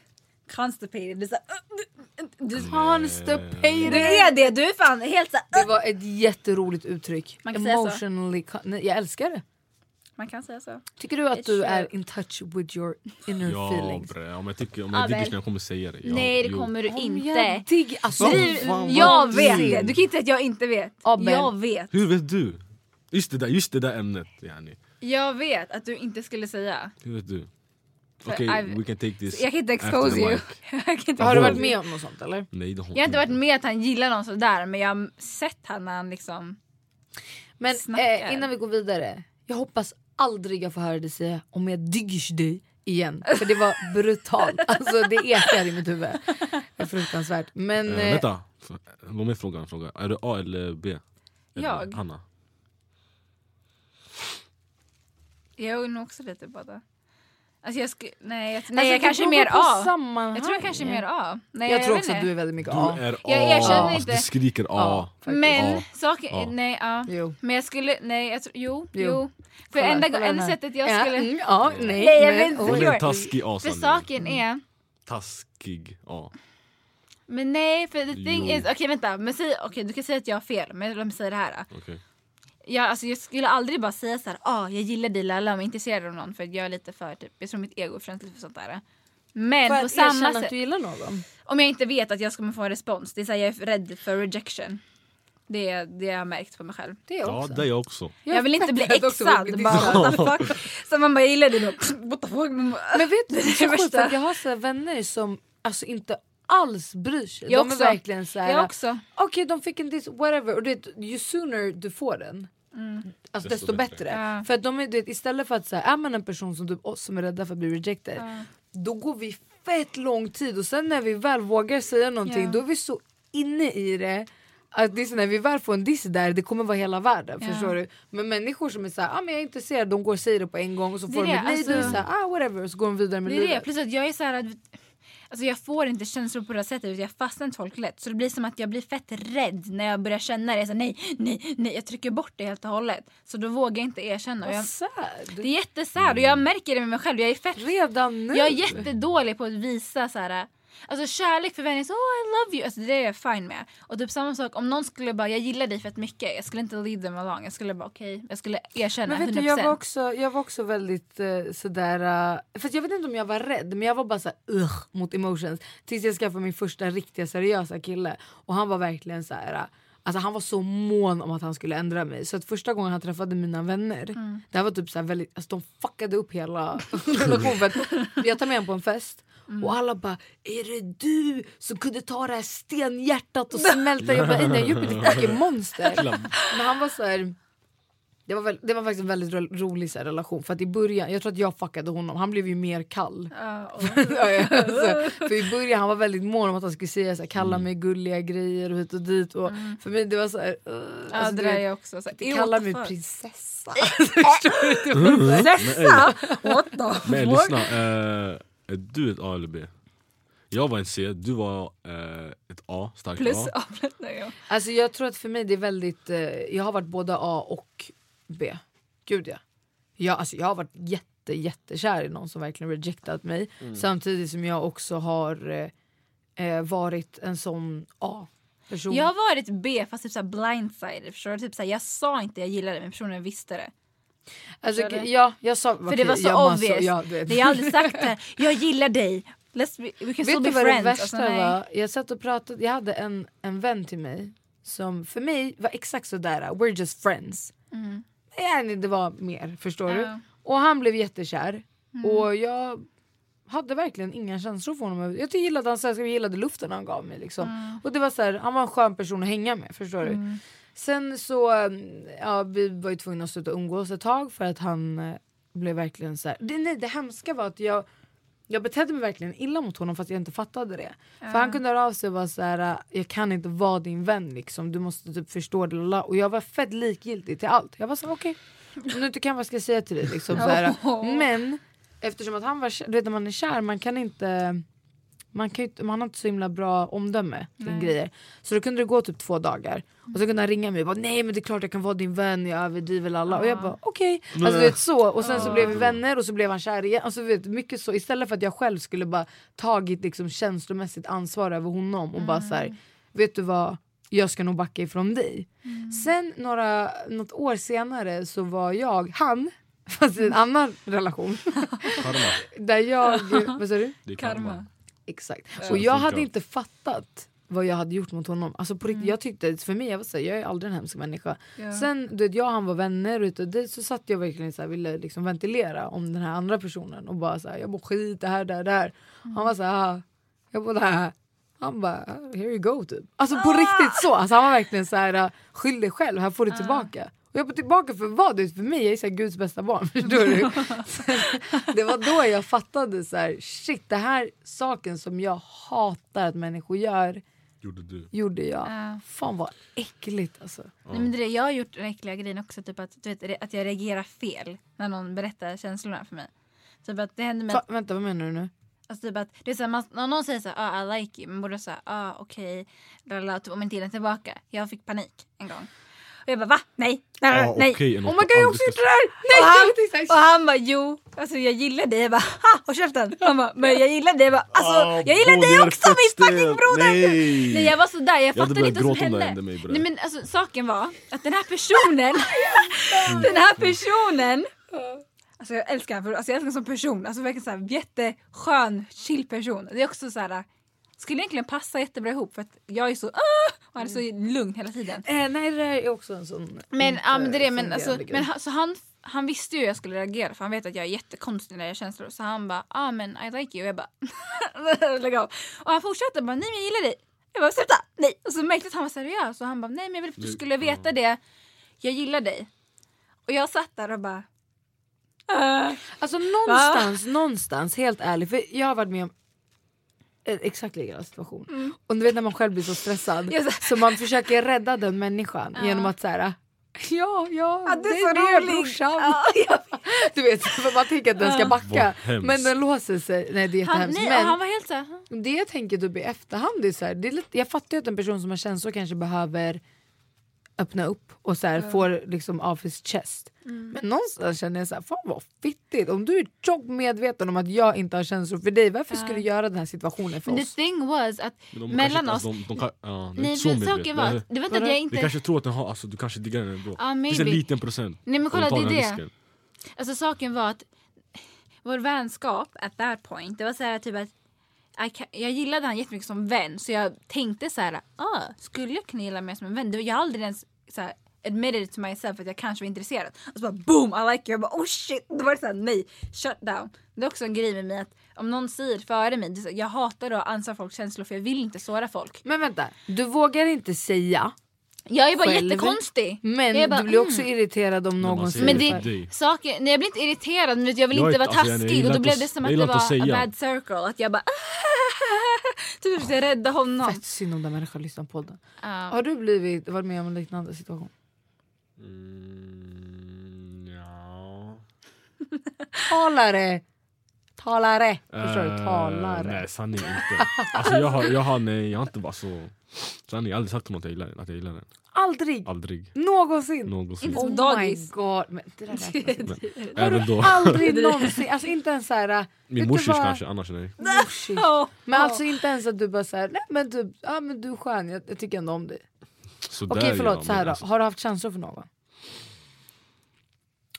constipated. Det är, så, här, uh, Constipated. du är det, du är fan helt såhär... Det var ett jätteroligt uttryck. Man kan säga så. Emotionally Nej, jag älskar det. Man kan säga så. Tycker du att It's du true. är in touch with your inner Ja feelings? bre, om jag, tycker, om Ja, jag digger så jag kommer säga det. Ja, Nej det jo. kommer du Om inte. jag digg, alltså, Du- fan, vad Jag vet det, du kan inte säga att jag inte vet. Abel. Jag vet. Hur vet du? Just det där, just det där ämnet yani. Jag vet att du inte skulle säga. Hur vet du? Okej, I've- we can take this Jag kan inte expose you. inte Har du varit med om något sånt eller? Nej det har jag har inte varit med att han gillar någon sådär men jag har sett han när han liksom... Men eh, innan vi går vidare. Jag hoppas aldrig jag får höra dig säga om jag digger dig igen. För det var brutalt. Alltså det ekar i mitt huvud. Det är fruktansvärt. Men Eh, eh, vänta, låt mig fråga en fråga. Är du A eller B? Eller Jag? Hanna? Jag är nog också lite båda. Alltså jag. Nej, jag, alltså, nej jag det kanske är mer A. sammanhang. Jag tror jag kanske är mer A. Nej, Jag tror vet också att inte. du är väldigt mycket Du A. är A. Jag erkänner Alltså, inte. Du skriker A. Ja, faktiskt. Men A. saker, A. nej ja. Jo. Men jag skulle, nej jag tror, jo, jo. Jo. För Kolla, enda, kolla enda sättet jag Ja, skulle... mm, ja, nej, Nej, jag men- vet Hon inte. är en taskig A För saken är... Taskig A. Men nej, för the thing Jo. is... Okej vänta, men säg, okej, du kan säga att jag har fel. Men låt mig säga det här. Okej. Jag, alltså, jag skulle aldrig bara säga så här, ah, jag gillar dig Lalla om jag är intresserad av någon. För jag är lite för, typ, jag tror mitt ego är känsligt för sånt där. Men För på att samma sätt, att du gillar någon. om jag inte vet att jag kommer få en respons. Det är så här, jag är rädd för rejection. Det, är- det har jag märkt på mig själv. Det är jag Ja också. det är jag också. Jag, vill inte bli också exad. Bara? Så man bara, jag gillar dig. då. What the fuck? Man bara, Men vet du, det är så sjukt att jag har så vänner som alltså inte alls bryr sig. Jag de också. är verkligen så här. Jag också. Okej de fick en diss, whatever. Och det, ju sooner du får den. Alltså desto, Desto bättre. bättre. Ja. För att de är, du vet, istället för att säga är man en person som typ oss som är rädda för att bli rejected. Då går vi fett lång tid och sen när vi väl vågar säga någonting Ja. då är vi så inne i det. Att det är så när vi väl får en diss där, det kommer vara hela världen. Ja. Förstår du? Men människor som är såhär, ah, men jag är intresserad, de går och säger det på en gång och så Det får är de det, ett nej, alltså- du är såhär, ah whatever och så går de vidare med Det är det. livet. Plus att jag är så här att Alltså jag får inte känslor på det sättet, jag fastnar inte folk lätt. Så det blir som att jag blir fett rädd när jag börjar känna det. Så nej, nej, nej. Jag trycker bort det helt och hållet. Så då vågar jag inte erkänna. Vad Jag, sad. det är jättesad och jag märker det med mig själv. Jag är fett Redan nu? Jag är jättedålig på att visa så här. Alltså kärlek för vänner, så oh I love you, alltså det är jag fine med. Och typ samma sak om någon skulle bara jag gillar dig fett mycket, jag skulle inte lead them along, jag skulle bara okej, jag skulle erkänna Men vet 100%. du, jag var också, jag var också väldigt eh, sådär... Uh, för jag vet inte om jag var rädd men jag var bara såhär ugh mot emotions. Tills jag skaffade min första riktiga seriösa kille. Och han var verkligen så här. uh, Alltså han var så mån om att han skulle ändra mig. Så att första gången han träffade mina vänner. Mm. Det var typ så väldigt, alltså de fuckade upp hela relationen. Jag tar med honom på en fest. Mm. Och alla bara “Är det du som kunde ta det här stenhjärtat och smälta?” Jag bara “Nej, jag är ditt fucking monster”. Men han var så här. Det var, väl, det var faktiskt en väldigt ro, rolig så här, relation för att i början, jag tror att jag fuckade honom, han blev ju mer kall. Ja, alltså, för i början han var väldigt mån om att han skulle säga så här, kalla Mm. mig gulliga grejer och hit och dit och för mig det var så här, uh, Mm. ja alltså, det där jag också. Så, här, det "Ew, kallar what the mig fuck?" prinsessa. Prinsessa? What the Men fuck? lyssna, eh, är du ett A eller B? Jag var en C, du var eh, ett A, starkt Plus A. A. plus- nej, ja. Alltså jag tror att för mig det är väldigt, eh, jag har varit både A och B. Gud ja. Jag, alltså, jag har varit jätte jättekär i någon som verkligen rejectat mig. Samtidigt som jag också har eh, eh, varit en sån A-person. Jag har varit B fast typ såhär blindsided. Förstår du? Typ såhär, jag sa inte jag gillade det men personen visste det. Alltså, du? ja, jag sa, För det var så jag obvious. ja, du vet. Det jag har aldrig sagt det. Jag gillar dig. Let's be, we can Vet du vad det värsta Alltså, var? Jag satt och pratade, jag hade en, en vän till mig som för mig var exakt sådär, we're just friends. Nej, det var mer, förstår du? Ja. Och han blev jättekär. Och jag hade verkligen inga känslor för honom. Jag gillade hans sällskap, jag gillade luften han gav mig. Liksom. Och det var så här, han var en skön person att hänga med, förstår du? Sen så, ja vi var ju tvungna att sluta umgås ett tag för att han eh, blev verkligen så här. Det, nej, det hemska var att jag jag betedde mig verkligen illa mot honom fast jag inte fattade det. För han kunde höra av sig och vara så här: jag kan inte vara din vän liksom, du måste typ förstå det. lala." Och jag var fett likgiltig till allt. Jag var så okej, om du inte kan vad ska jag säga till dig? Liksom, så här. Men eftersom att han var du vet när man är kär, man kan inte man, kan ju, man har inte så himla bra omdöme kring grejer. Så då kunde det gå typ två dagar. Och så kunde han ringa mig och bara nej men det är klart jag kan vara din vän, jag överdriver alla. Och jag bara okej. Alltså du vet så. Och sen så blev vi vänner och så blev han kär igen. Alltså, du vet, mycket så. Istället för att jag själv skulle bara tagit liksom, känslomässigt ansvar över honom och bara så här, vet du vad, jag ska nog backa ifrån dig. Sen några, något år senare så var jag, han, fast i en annan relation. Karma. där jag, vad sa du? Det är karma. Exakt. Så Och jag hade inte fattat vad jag hade gjort mot honom. Alltså på riktigt, jag tyckte, för mig, jag, var så här, jag är aldrig en hemsk människa. Sen du vet, jag och han var vänner och det, så satt jag verkligen så här, ville liksom ventilera om den här andra personen och bara så här, jag mår skit, det här, det här, det här. Han var så här, "Ah." jag bara det här. Han bara, here you go typ. Alltså på riktigt så. Alltså, han var verkligen så här, skyll dig själv, här får du tillbaka. Och jag får tillbaka för vad? Du vet, För mig, jag är så här, Guds bästa barn. Förstår du? Det var då jag fattade så här, shit det här saken som jag hatar att människor gör, Gjorde du. gjorde jag. Ja. Fan vad äckligt alltså. Nej, men det det, jag har gjort den äckliga grejen också, typ att, du vet, att jag reagerar fel när någon berättar känslorna för mig. Typ att det händer med Va, vänta vad menar du nu? Alltså typ att, det är så här, man, när någon säger så här, ah, I like you, man borde säga ah, okej, okay, typ, om inte gillar tillbaka. Jag fick panik en gång. Och jag bara va? Nej, nej, Ja, nej. okej, en Oh my god jag har också gjort det där! Och Nej! han, är så och han bara jo, alltså jag gillar dig. Jag bara ha, håll käften. Han bara men jag gillar dig. Jag bara alltså Ah, jag gillar dig också min fucking broder. Nej. Nej jag var sådär, jag fattade inte vad som hände. hände mig. Nej men alltså saken var att den här personen, den här personen Alltså jag älskar honom, för- alltså jag älskar honom som person. Alltså verkligen så här, jätteskön, chill person. Det är också så här, skulle egentligen passa jättebra ihop för att jag är så ah! och han är så lugn hela tiden. Eh, nej det där är också en sån... Men, inte ja, men det är det, men, alltså, men han, så han, han visste ju hur jag skulle reagera för han vet att jag är jättekonstig när jag har känslor. Så han bara ah men I like you. Och jag bara lägg av. Och han fortsatte bara nej men jag gillar dig. Jag bara sluta, nej. Och så märkte jag att han var seriös och han bara nej men jag vill att du skulle veta det. Jag gillar dig. Och jag satt där och bara äh. Alltså någonstans, någonstans, helt ärligt, för jag har varit med om exakt likadan situation. Och du vet när man själv blir så stressad, Mm. Så- så man försöker rädda den människan genom att säga Ja, ja, Ja, du är det så är det rolig. brorsan. Ja, Du vet, för man tänker att den ska backa. Men den låser sig. Nej det är han, jättehemskt. nej, och han var helt så här, det jag tänker typ i efterhand är så här, det är lite, jag fattar ju att en person som har känslor kanske behöver öppna upp och så här, får liksom off his chest. Mm. Men någonstans känner jag så här, fan vad fittigt. Om du är tjockt medveten om att jag inte har känslor för dig, varför skulle du göra den här situationen för Men the oss? thing was att de mellan kanske, oss Alltså, de, de, kan- ja, det Nej saken var det var inte att jag inte kanske tror att den har, alltså, du kanske diggar den ändå. Ja, det finns en liten procent. Nej men kolla de det är det. risken. Alltså saken var att vår vänskap at that point, det var så här typ att jag gillade han jättemycket som vän så jag tänkte så här, ah, skulle jag kunna gilla mig som en vän? Jag har aldrig ens så här, admitted it to myself att jag kanske var intresserad. Och så bara boom, I like you. Jag bara oh shit. Då var det såhär nej, shut down. Det är också en grej med mig att om någon säger före mig, det jag hatar att ansvara folks känslor för jag vill inte såra folk. Men vänta, du vågar inte säga jag är bara Själv? jättekonstig. men Jag är bara, du blir också mm. irriterad om någon säger Men det saker, nej, jag blir inte irriterad men jag vill Jag inte vara alltså, jag- jag taskig och då blev det som jag att det var a bad circle. Att jag bara typ försökte rädda honom. Fett synd om den människan lyssnar på podden. Ja. Har du blivit, varit med om en liknande situation? Mm, ja. Talare! Talare! Förstår du? Eh, Talare. Nej sanning inte. Alltså, jag, har, jag, har, nej, jag har inte varit så... Jag har aldrig sagt att jag gillar. Att jag gillar den. Aldrig! Aldrig. Någonsin! Någonsin. Inte som Oh dagis. my god. Men det där räknas inte. Men, även då. Aldrig någonsin, alltså inte ens såhär... Min vet du morsis vad? kanske, annars nej. Morsis. Men alltså inte ens att du bara såhär, nej men typ, ja men du är skön, jag, jag tycker ändå om dig. Sådär, Okej förlåt, ja, så här men då. alltså- har du haft känslor för någon?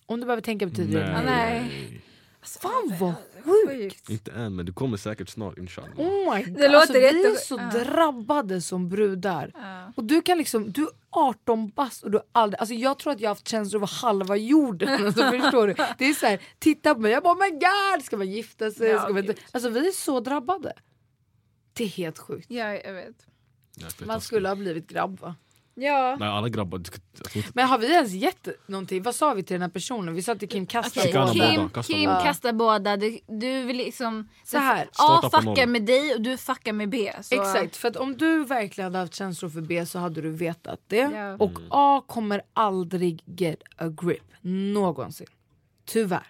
Om du behöver tänka betyder det Ja, nej. Fan vad sjukt! Inte än men det kommer säkert snart inshallah. Oh my God. Det låter alltså, vi är så Ja. drabbade som brudar. Ja. Och du kan liksom, du är 18 bast och du har aldrig, alltså jag tror att jag har haft känslor över halva jorden. Alltså, förstår du? Det är så här, titta på mig, jag bara oh my god, ska man gifta sig? Ja, ska man... Alltså vi är så drabbade. Det är helt sjukt. Ja, jag vet. Jag vet Man skulle ha blivit grabb va? Ja. Nej alla grabbar, jag tror inte- Men har vi ens gett någonting? Vad sa vi till den här personen? Vi sa till Kim kasta Kasta båda. Kim, kasta Kim båda. kastar båda. Du, du vill liksom... Så här. A fuckar med dig och du fuckar med B. Så. Exakt, för att om du verkligen hade haft känslor för B så hade du vetat det. Ja. Och A kommer aldrig get a grip. Någonsin. Tyvärr.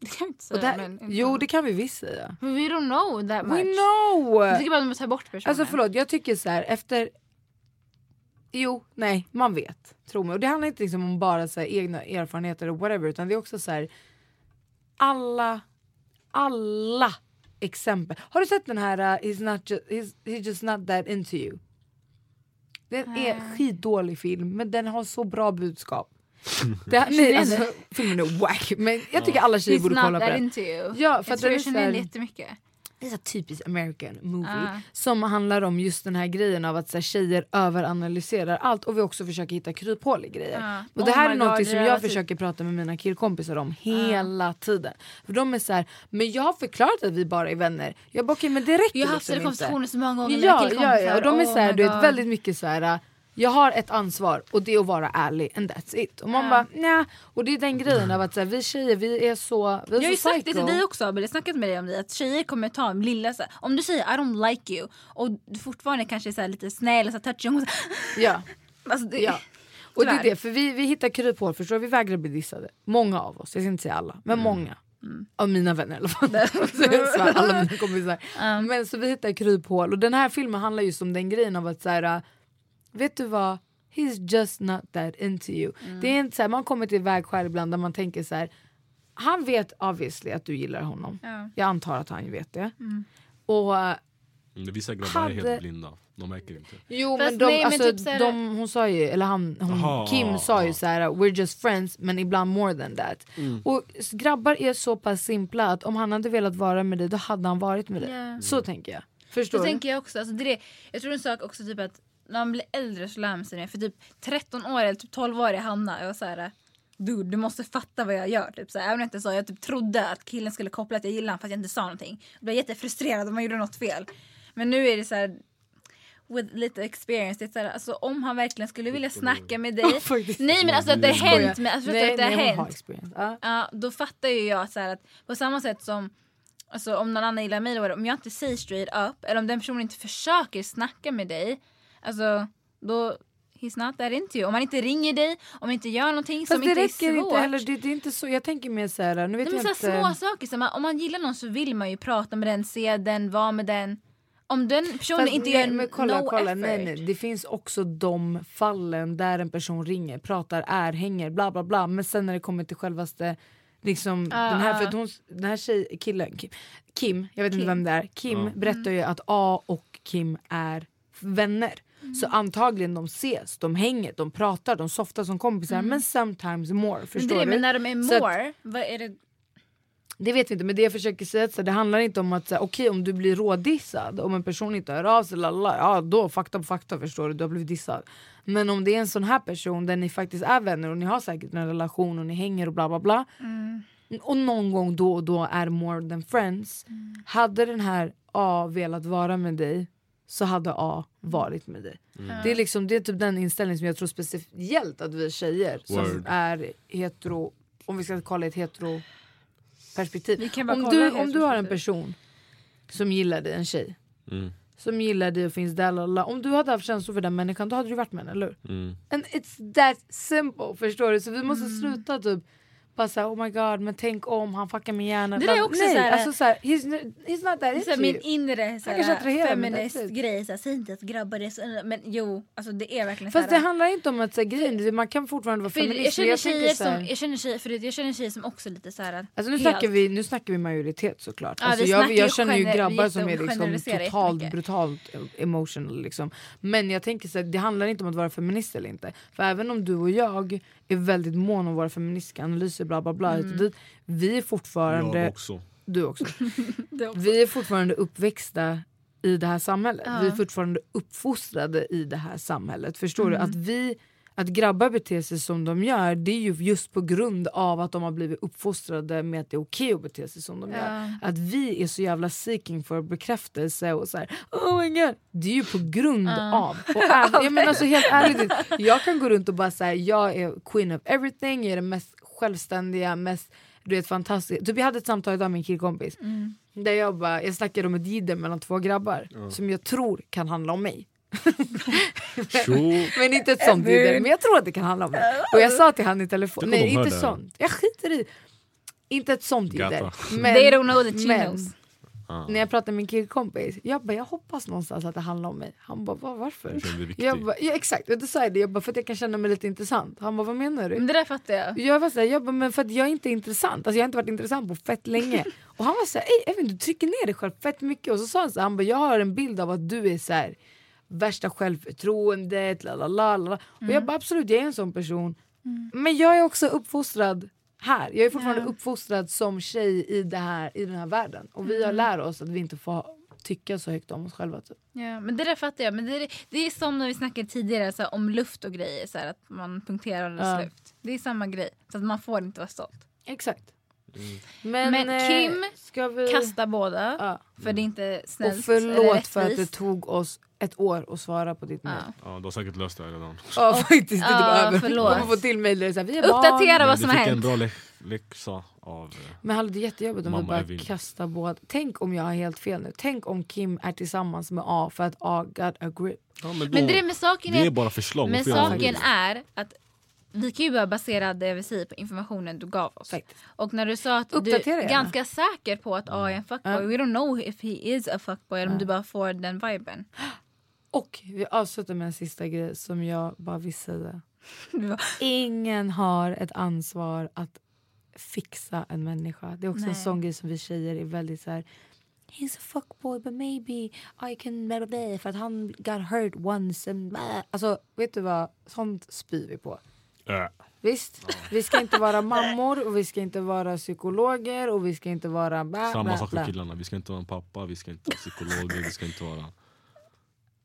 Det kan vi inte säga. det, men, jo det kan vi visst säga. We don't know that much. We know! Jag tycker bara att de tar bort personen. Alltså förlåt, jag tycker så här efter... Jo, nej, man vet. Tro mig. Och det handlar inte liksom om bara så här, egna erfarenheter och whatever utan det är också så här. Alla, alla exempel. Har du sett den här uh, he's, not ju- he's, he's just not that into you? Den är skitdålig film men den har så bra budskap. Det, nej, alltså, filmen är wack men jag tycker alla tjejer He's borde kolla på den. into you. Ja, för jag att tror jag känner igen jättemycket. Det är så typiskt American movie Ah. som handlar om just den här grejen av att så här, tjejer överanalyserar allt och vi också försöker hitta kryphål i grejer. Ah. Och det Oh här my är något som jag typ- försöker prata med mina killkompisar om hela tiden. För de är så här, men jag har förklarat att vi bara är vänner. Jag bara okej men det räcker Jag har haft liksom konversationen så många gånger med mina Ja, ja, killkompisar. ja, och de är Oh så här, my du vet, väldigt mycket så här. Jag har ett ansvar och det är att vara ärlig and that's it. Och man Ja. bara nja. Och det är den grejen av att så här, vi tjejer vi är så vi är Jag har ju sagt det till dig också Abel, jag har snackat med dig om det att tjejer kommer ta en lilla så här, om du säger I don't like you och du fortfarande kanske är så här, lite snäll och så här, och så Ja. alltså, det, Ja. Och det är Tyvärr. det, för vi, vi hittar kryphål förstår? Vi vägrar bli dissade. Många av oss, jag ska inte säga alla, men många. Av mina vänner i alla fall. Alla mina kompisar. Men så vi hittar kryphål och den här filmen handlar just om den grejen av att så här, vet du vad? He's just not that into you. Det är inte så här, man kommer till vägskäl ibland där man tänker så här. Han vet obviously att du gillar honom. Ja. Jag antar att han vet det. Och äh, Mm, Vissa grabbar är Hade- helt blinda, de märker inte. Jo Fast men, de, nej, men alltså, typ såhär- de, hon sa ju, eller han, hon, Aha, Kim sa ju så här: we're just friends men ibland more than that. Mm. Och grabbar är så pass simpla att om han hade velat vara med dig då hade han varit med dig. Ja. Så tänker jag. Förstår Så du? tänker jag också. Alltså, det är det. Jag tror en sak också typ att när man blir äldre så lär man sig det. För typ 13 år eller typ 12 år i Hanna, jag var såhär Dude, du måste fatta vad jag gör. Typ, så här, även om jag inte sa, jag typ trodde att killen skulle koppla att jag gillar honom fast jag inte sa någonting. Jag blev jättefrustrerad om man gjorde något fel. Men nu är det så här. With lite experience, det är så här, alltså, om han verkligen skulle vilja snacka med dig. Nej men alltså att det har hänt. Men, alltså, nej, att det har nej, hon har hänt. Ja. Ja, då fattar ju jag så här att på samma sätt som alltså, om någon annan gillar mig, då, om jag inte säger straight up eller om den personen inte försöker snacka med dig, alltså då he's not that into you. Om man inte ringer dig, om man inte gör någonting Fast som det inte är räcker svårt. inte heller, det, det är inte så, jag tänker mer såhär, nu vet Nej, jag så här inte. små saker, så man, om man gillar någon så vill man ju prata med den, se den, vara med den. Om den personen Fast inte nej, gör men kolla, no kolla, effort. nej, nej. Det finns också de fallen där en person ringer, pratar, är, hänger, bla bla bla. Men sen när det kommer till självaste liksom, Ah, den här, ah. för att hon, den här tjej, killen, Kim, Kim jag vet inte Kim. vem det är, Kim Ja. berättar ju att A och Kim är vänner. Mm. Så antagligen de ses, de hänger, de pratar, de softar som kompisar men sometimes more. Mm. men, Förstår det, du? men när de är Så att- more, vad är det? Det vet vi inte men det jag försöker säga så det handlar inte om att okej om du blir rådissad om en person inte hör av sig lalla, ja då fakta på fakta förstår du, du har blivit dissad. Men om det är en sån här person där ni faktiskt är vänner och ni har säkert en relation och ni hänger och bla bla bla. Och någon gång då och då är more than friends. Hade den här A velat vara med dig så hade A varit med dig. Det, är liksom, det är typ den inställning som jag tror speciellt att vi tjejer som Word. är hetero, om vi ska kolla ett hetero perspektiv. Om du, om du har en person som gillar dig, en tjej. Mm. Som gillar dig och finns där, lalla. om du hade haft känslor för den människan då hade du varit med henne, eller hur? Mm. And it's that simple, förstår du? Så vi måste Mm. sluta typ bara såhär oh my god men tänk om han fuckar med hjärnan. Det där är också Nej, så här- alltså såhär, he's, he's not that into min inre så Jag kanske här, attraherar, men feminist grej. Så här, Säg inte att grabbar är så... Men jo, alltså det är verkligen Fast så det handlar inte om att säga grejen, man kan fortfarande vara jag, feminist. men känner jag tjejer som, jag känner tjejer, för jag känner tjejer som också lite så här. Alltså nu helt- snackar, vi, nu snackar vi majoritet såklart. Ja, alltså jag, jag känner ju grabbar som är liksom totalt brutalt emotional. Liksom. Men jag tänker så här, det handlar inte om att vara feminist eller inte. För även om du och jag är väldigt mån om våra feministiska analyser bla bla bla. och dit. Vi är fortfarande, Jag också. du också. Också. Vi är fortfarande uppväxta i det här samhället. Ja. Vi är fortfarande uppfostrade i det här samhället. Förstår Mm. du? Att, vi, att grabbar beter sig som de gör det är ju just på grund av att de har blivit uppfostrade med att det är okej att bete sig som de Ja. gör. Att vi är så jävla seeking för bekräftelse och så här, oh my god. Det är ju på grund av. Och är, jag menar alltså helt ärligt, jag kan gå runt och bara säga jag är queen of everything, jag är den mest självständiga, mest du vet, fantastiska. Typ jag hade ett samtal idag med en killkompis. Där jag, bara, jag snackade om ett jidder mellan två grabbar som jag tror kan handla om mig. Men inte ett sånt jidder, men jag tror att det kan handla om mig. Och jag sa till han i telefon, nej inte det. sånt. Jag skiter i. Inte ett sånt jidder. Men, They don't know the chinos. Ah. när jag pratade med min killkompis, jag bara jag hoppas någonstans att det handlar om mig. Han bara "Va, varför? Jag bara, ja, exakt, och då sa jag det, jag bara, för att jag kan känna mig lite intressant. Han bara vad menar du? Men det där fattar jag. Jag var såhär, jag bara, men för att jag är inte intressant, alltså jag har inte varit intressant på fett länge. Och han var såhär, ey Evin du trycker ner dig själv fett mycket. Och så sa han så här, han bara, jag har en bild av att du är så här värsta självförtroendet, la la la la. Och jag bara absolut, jag är en sån person. Men jag är också uppfostrad här. Jag är fortfarande uppfostrad som tjej i, det här, i den här världen. Och vi har lärt oss att vi inte får tycka så högt om oss själva. Typ. Ja, men det där fattar jag. Men det, är- det är som när vi snackade tidigare så här, om luft och grejer. Så här, att man punkterar andras Ja. luft. Det är samma grej. Så att man får inte vara stolt. Exakt. Men, Men eh, Kim ska vi... Kasta båda. Ja. För det är inte snällt Och förlåt för att det tog oss ett år att svara på ditt mejl. Ja. Ja, du har säkert löst det här redan. Ja faktiskt, det är Ja, typ över. förlåt. Man får till mejl där det är såhär, vi är Uppdatera barn. vad som du har fick en hänt. bra lä- läxa av... eh, Men hallå det är jättejobbigt om vi Mamma bara Evin. kastar båda. Tänk om jag har helt fel nu. Tänk om Kim är tillsammans med A för att A got a grip. Ja, men, då, Men det är med saken det är är, bara förslag. men saken är att vi kan ju bara basera det vi säger på informationen du gav oss. Faktiskt. Och när du sa att du Uppdatera är gärna. ganska säker på att A är en fuckboy. Ja. We don't know if he is a fuckboy. Eller om du bara får den viben. Och vi avslutar med en sista grej som jag bara vill säga. Ingen har ett ansvar att fixa en människa. Det är också en Nej. sån grej som vi tjejer är väldigt så här. He's a fuckboy but maybe I can blah, blah, för att han got hurt once and blah. Alltså vet du vad, sånt spyr vi på. Äh. Visst, vi ska inte vara mammor och vi ska inte vara psykologer och vi ska inte vara bla, Samma sak för killarna. Vi ska inte vara en pappa, vi ska inte vara psykologer, vi ska inte vara...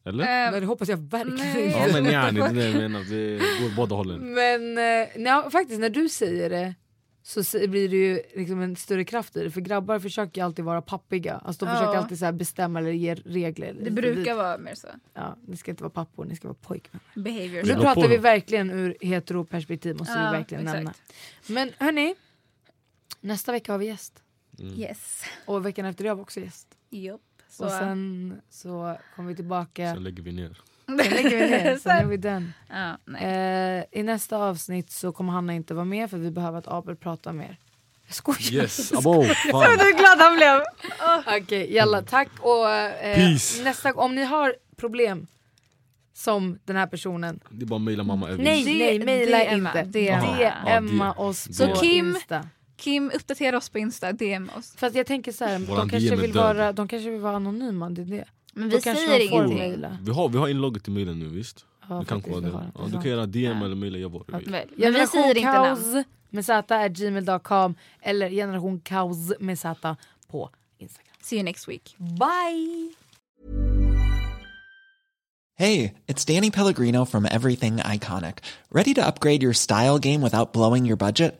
Eller? eh, Men det hoppas jag verkligen Nej. Ja men yani, det det jag menar. Det går båda hållen. Men eh, nej, faktiskt när du säger det så blir det ju liksom en större kraft i det. För grabbar försöker ju alltid vara pappiga. Alltså de Ja. försöker alltid så här bestämma eller ge regler. det brukar vara mer så. Ja, ni ska inte vara pappor, ni ska vara pojkvänner. Behavior. Nu pratar vi verkligen ur heteroperspektiv måste Ja, vi verkligen exakt. nämna. Men hörni, nästa vecka har vi gäst. Yes. Och veckan efter det har vi också gäst. Jopp. Så. Och sen så kommer vi tillbaka. Sen lägger vi ner. Sen lägger vi ner, sen är vi den. ja. Eh, I nästa avsnitt så kommer Hanna inte vara med för vi behöver att Abel pratar mer. Jag skojar. Yes, abo! Fan. Hur glad han blev! Okej, jalla tack och eh, Peace. nästa om ni har problem som den här personen. Det är bara att mejla mamma Evin. Nej, nej, mejla inte. DMa. DMa Ja, oss Så på Kim- Insta. Kim, uppdatera oss på Insta. DM oss. Fast jag tänker så här, de kanske, DM är vill död. vara, de kanske vill vara anonyma, det är det. Men Då vi kanske säger de får ingenting. mejla. Vi har, vi har inlogget i mejlen nu visst? Ja, du kan faktiskt, vi koden. har det. Ja, du kan göra DM eller mejla, jag vad du vill. Väl. Men vi säger inte namn. Med z är gmail.com eller generationkaos med z på Instagram. See you next week. Bye! Hey, it's Danny Pellegrino from Everything Iconic. Ready to upgrade your style game without blowing your budget?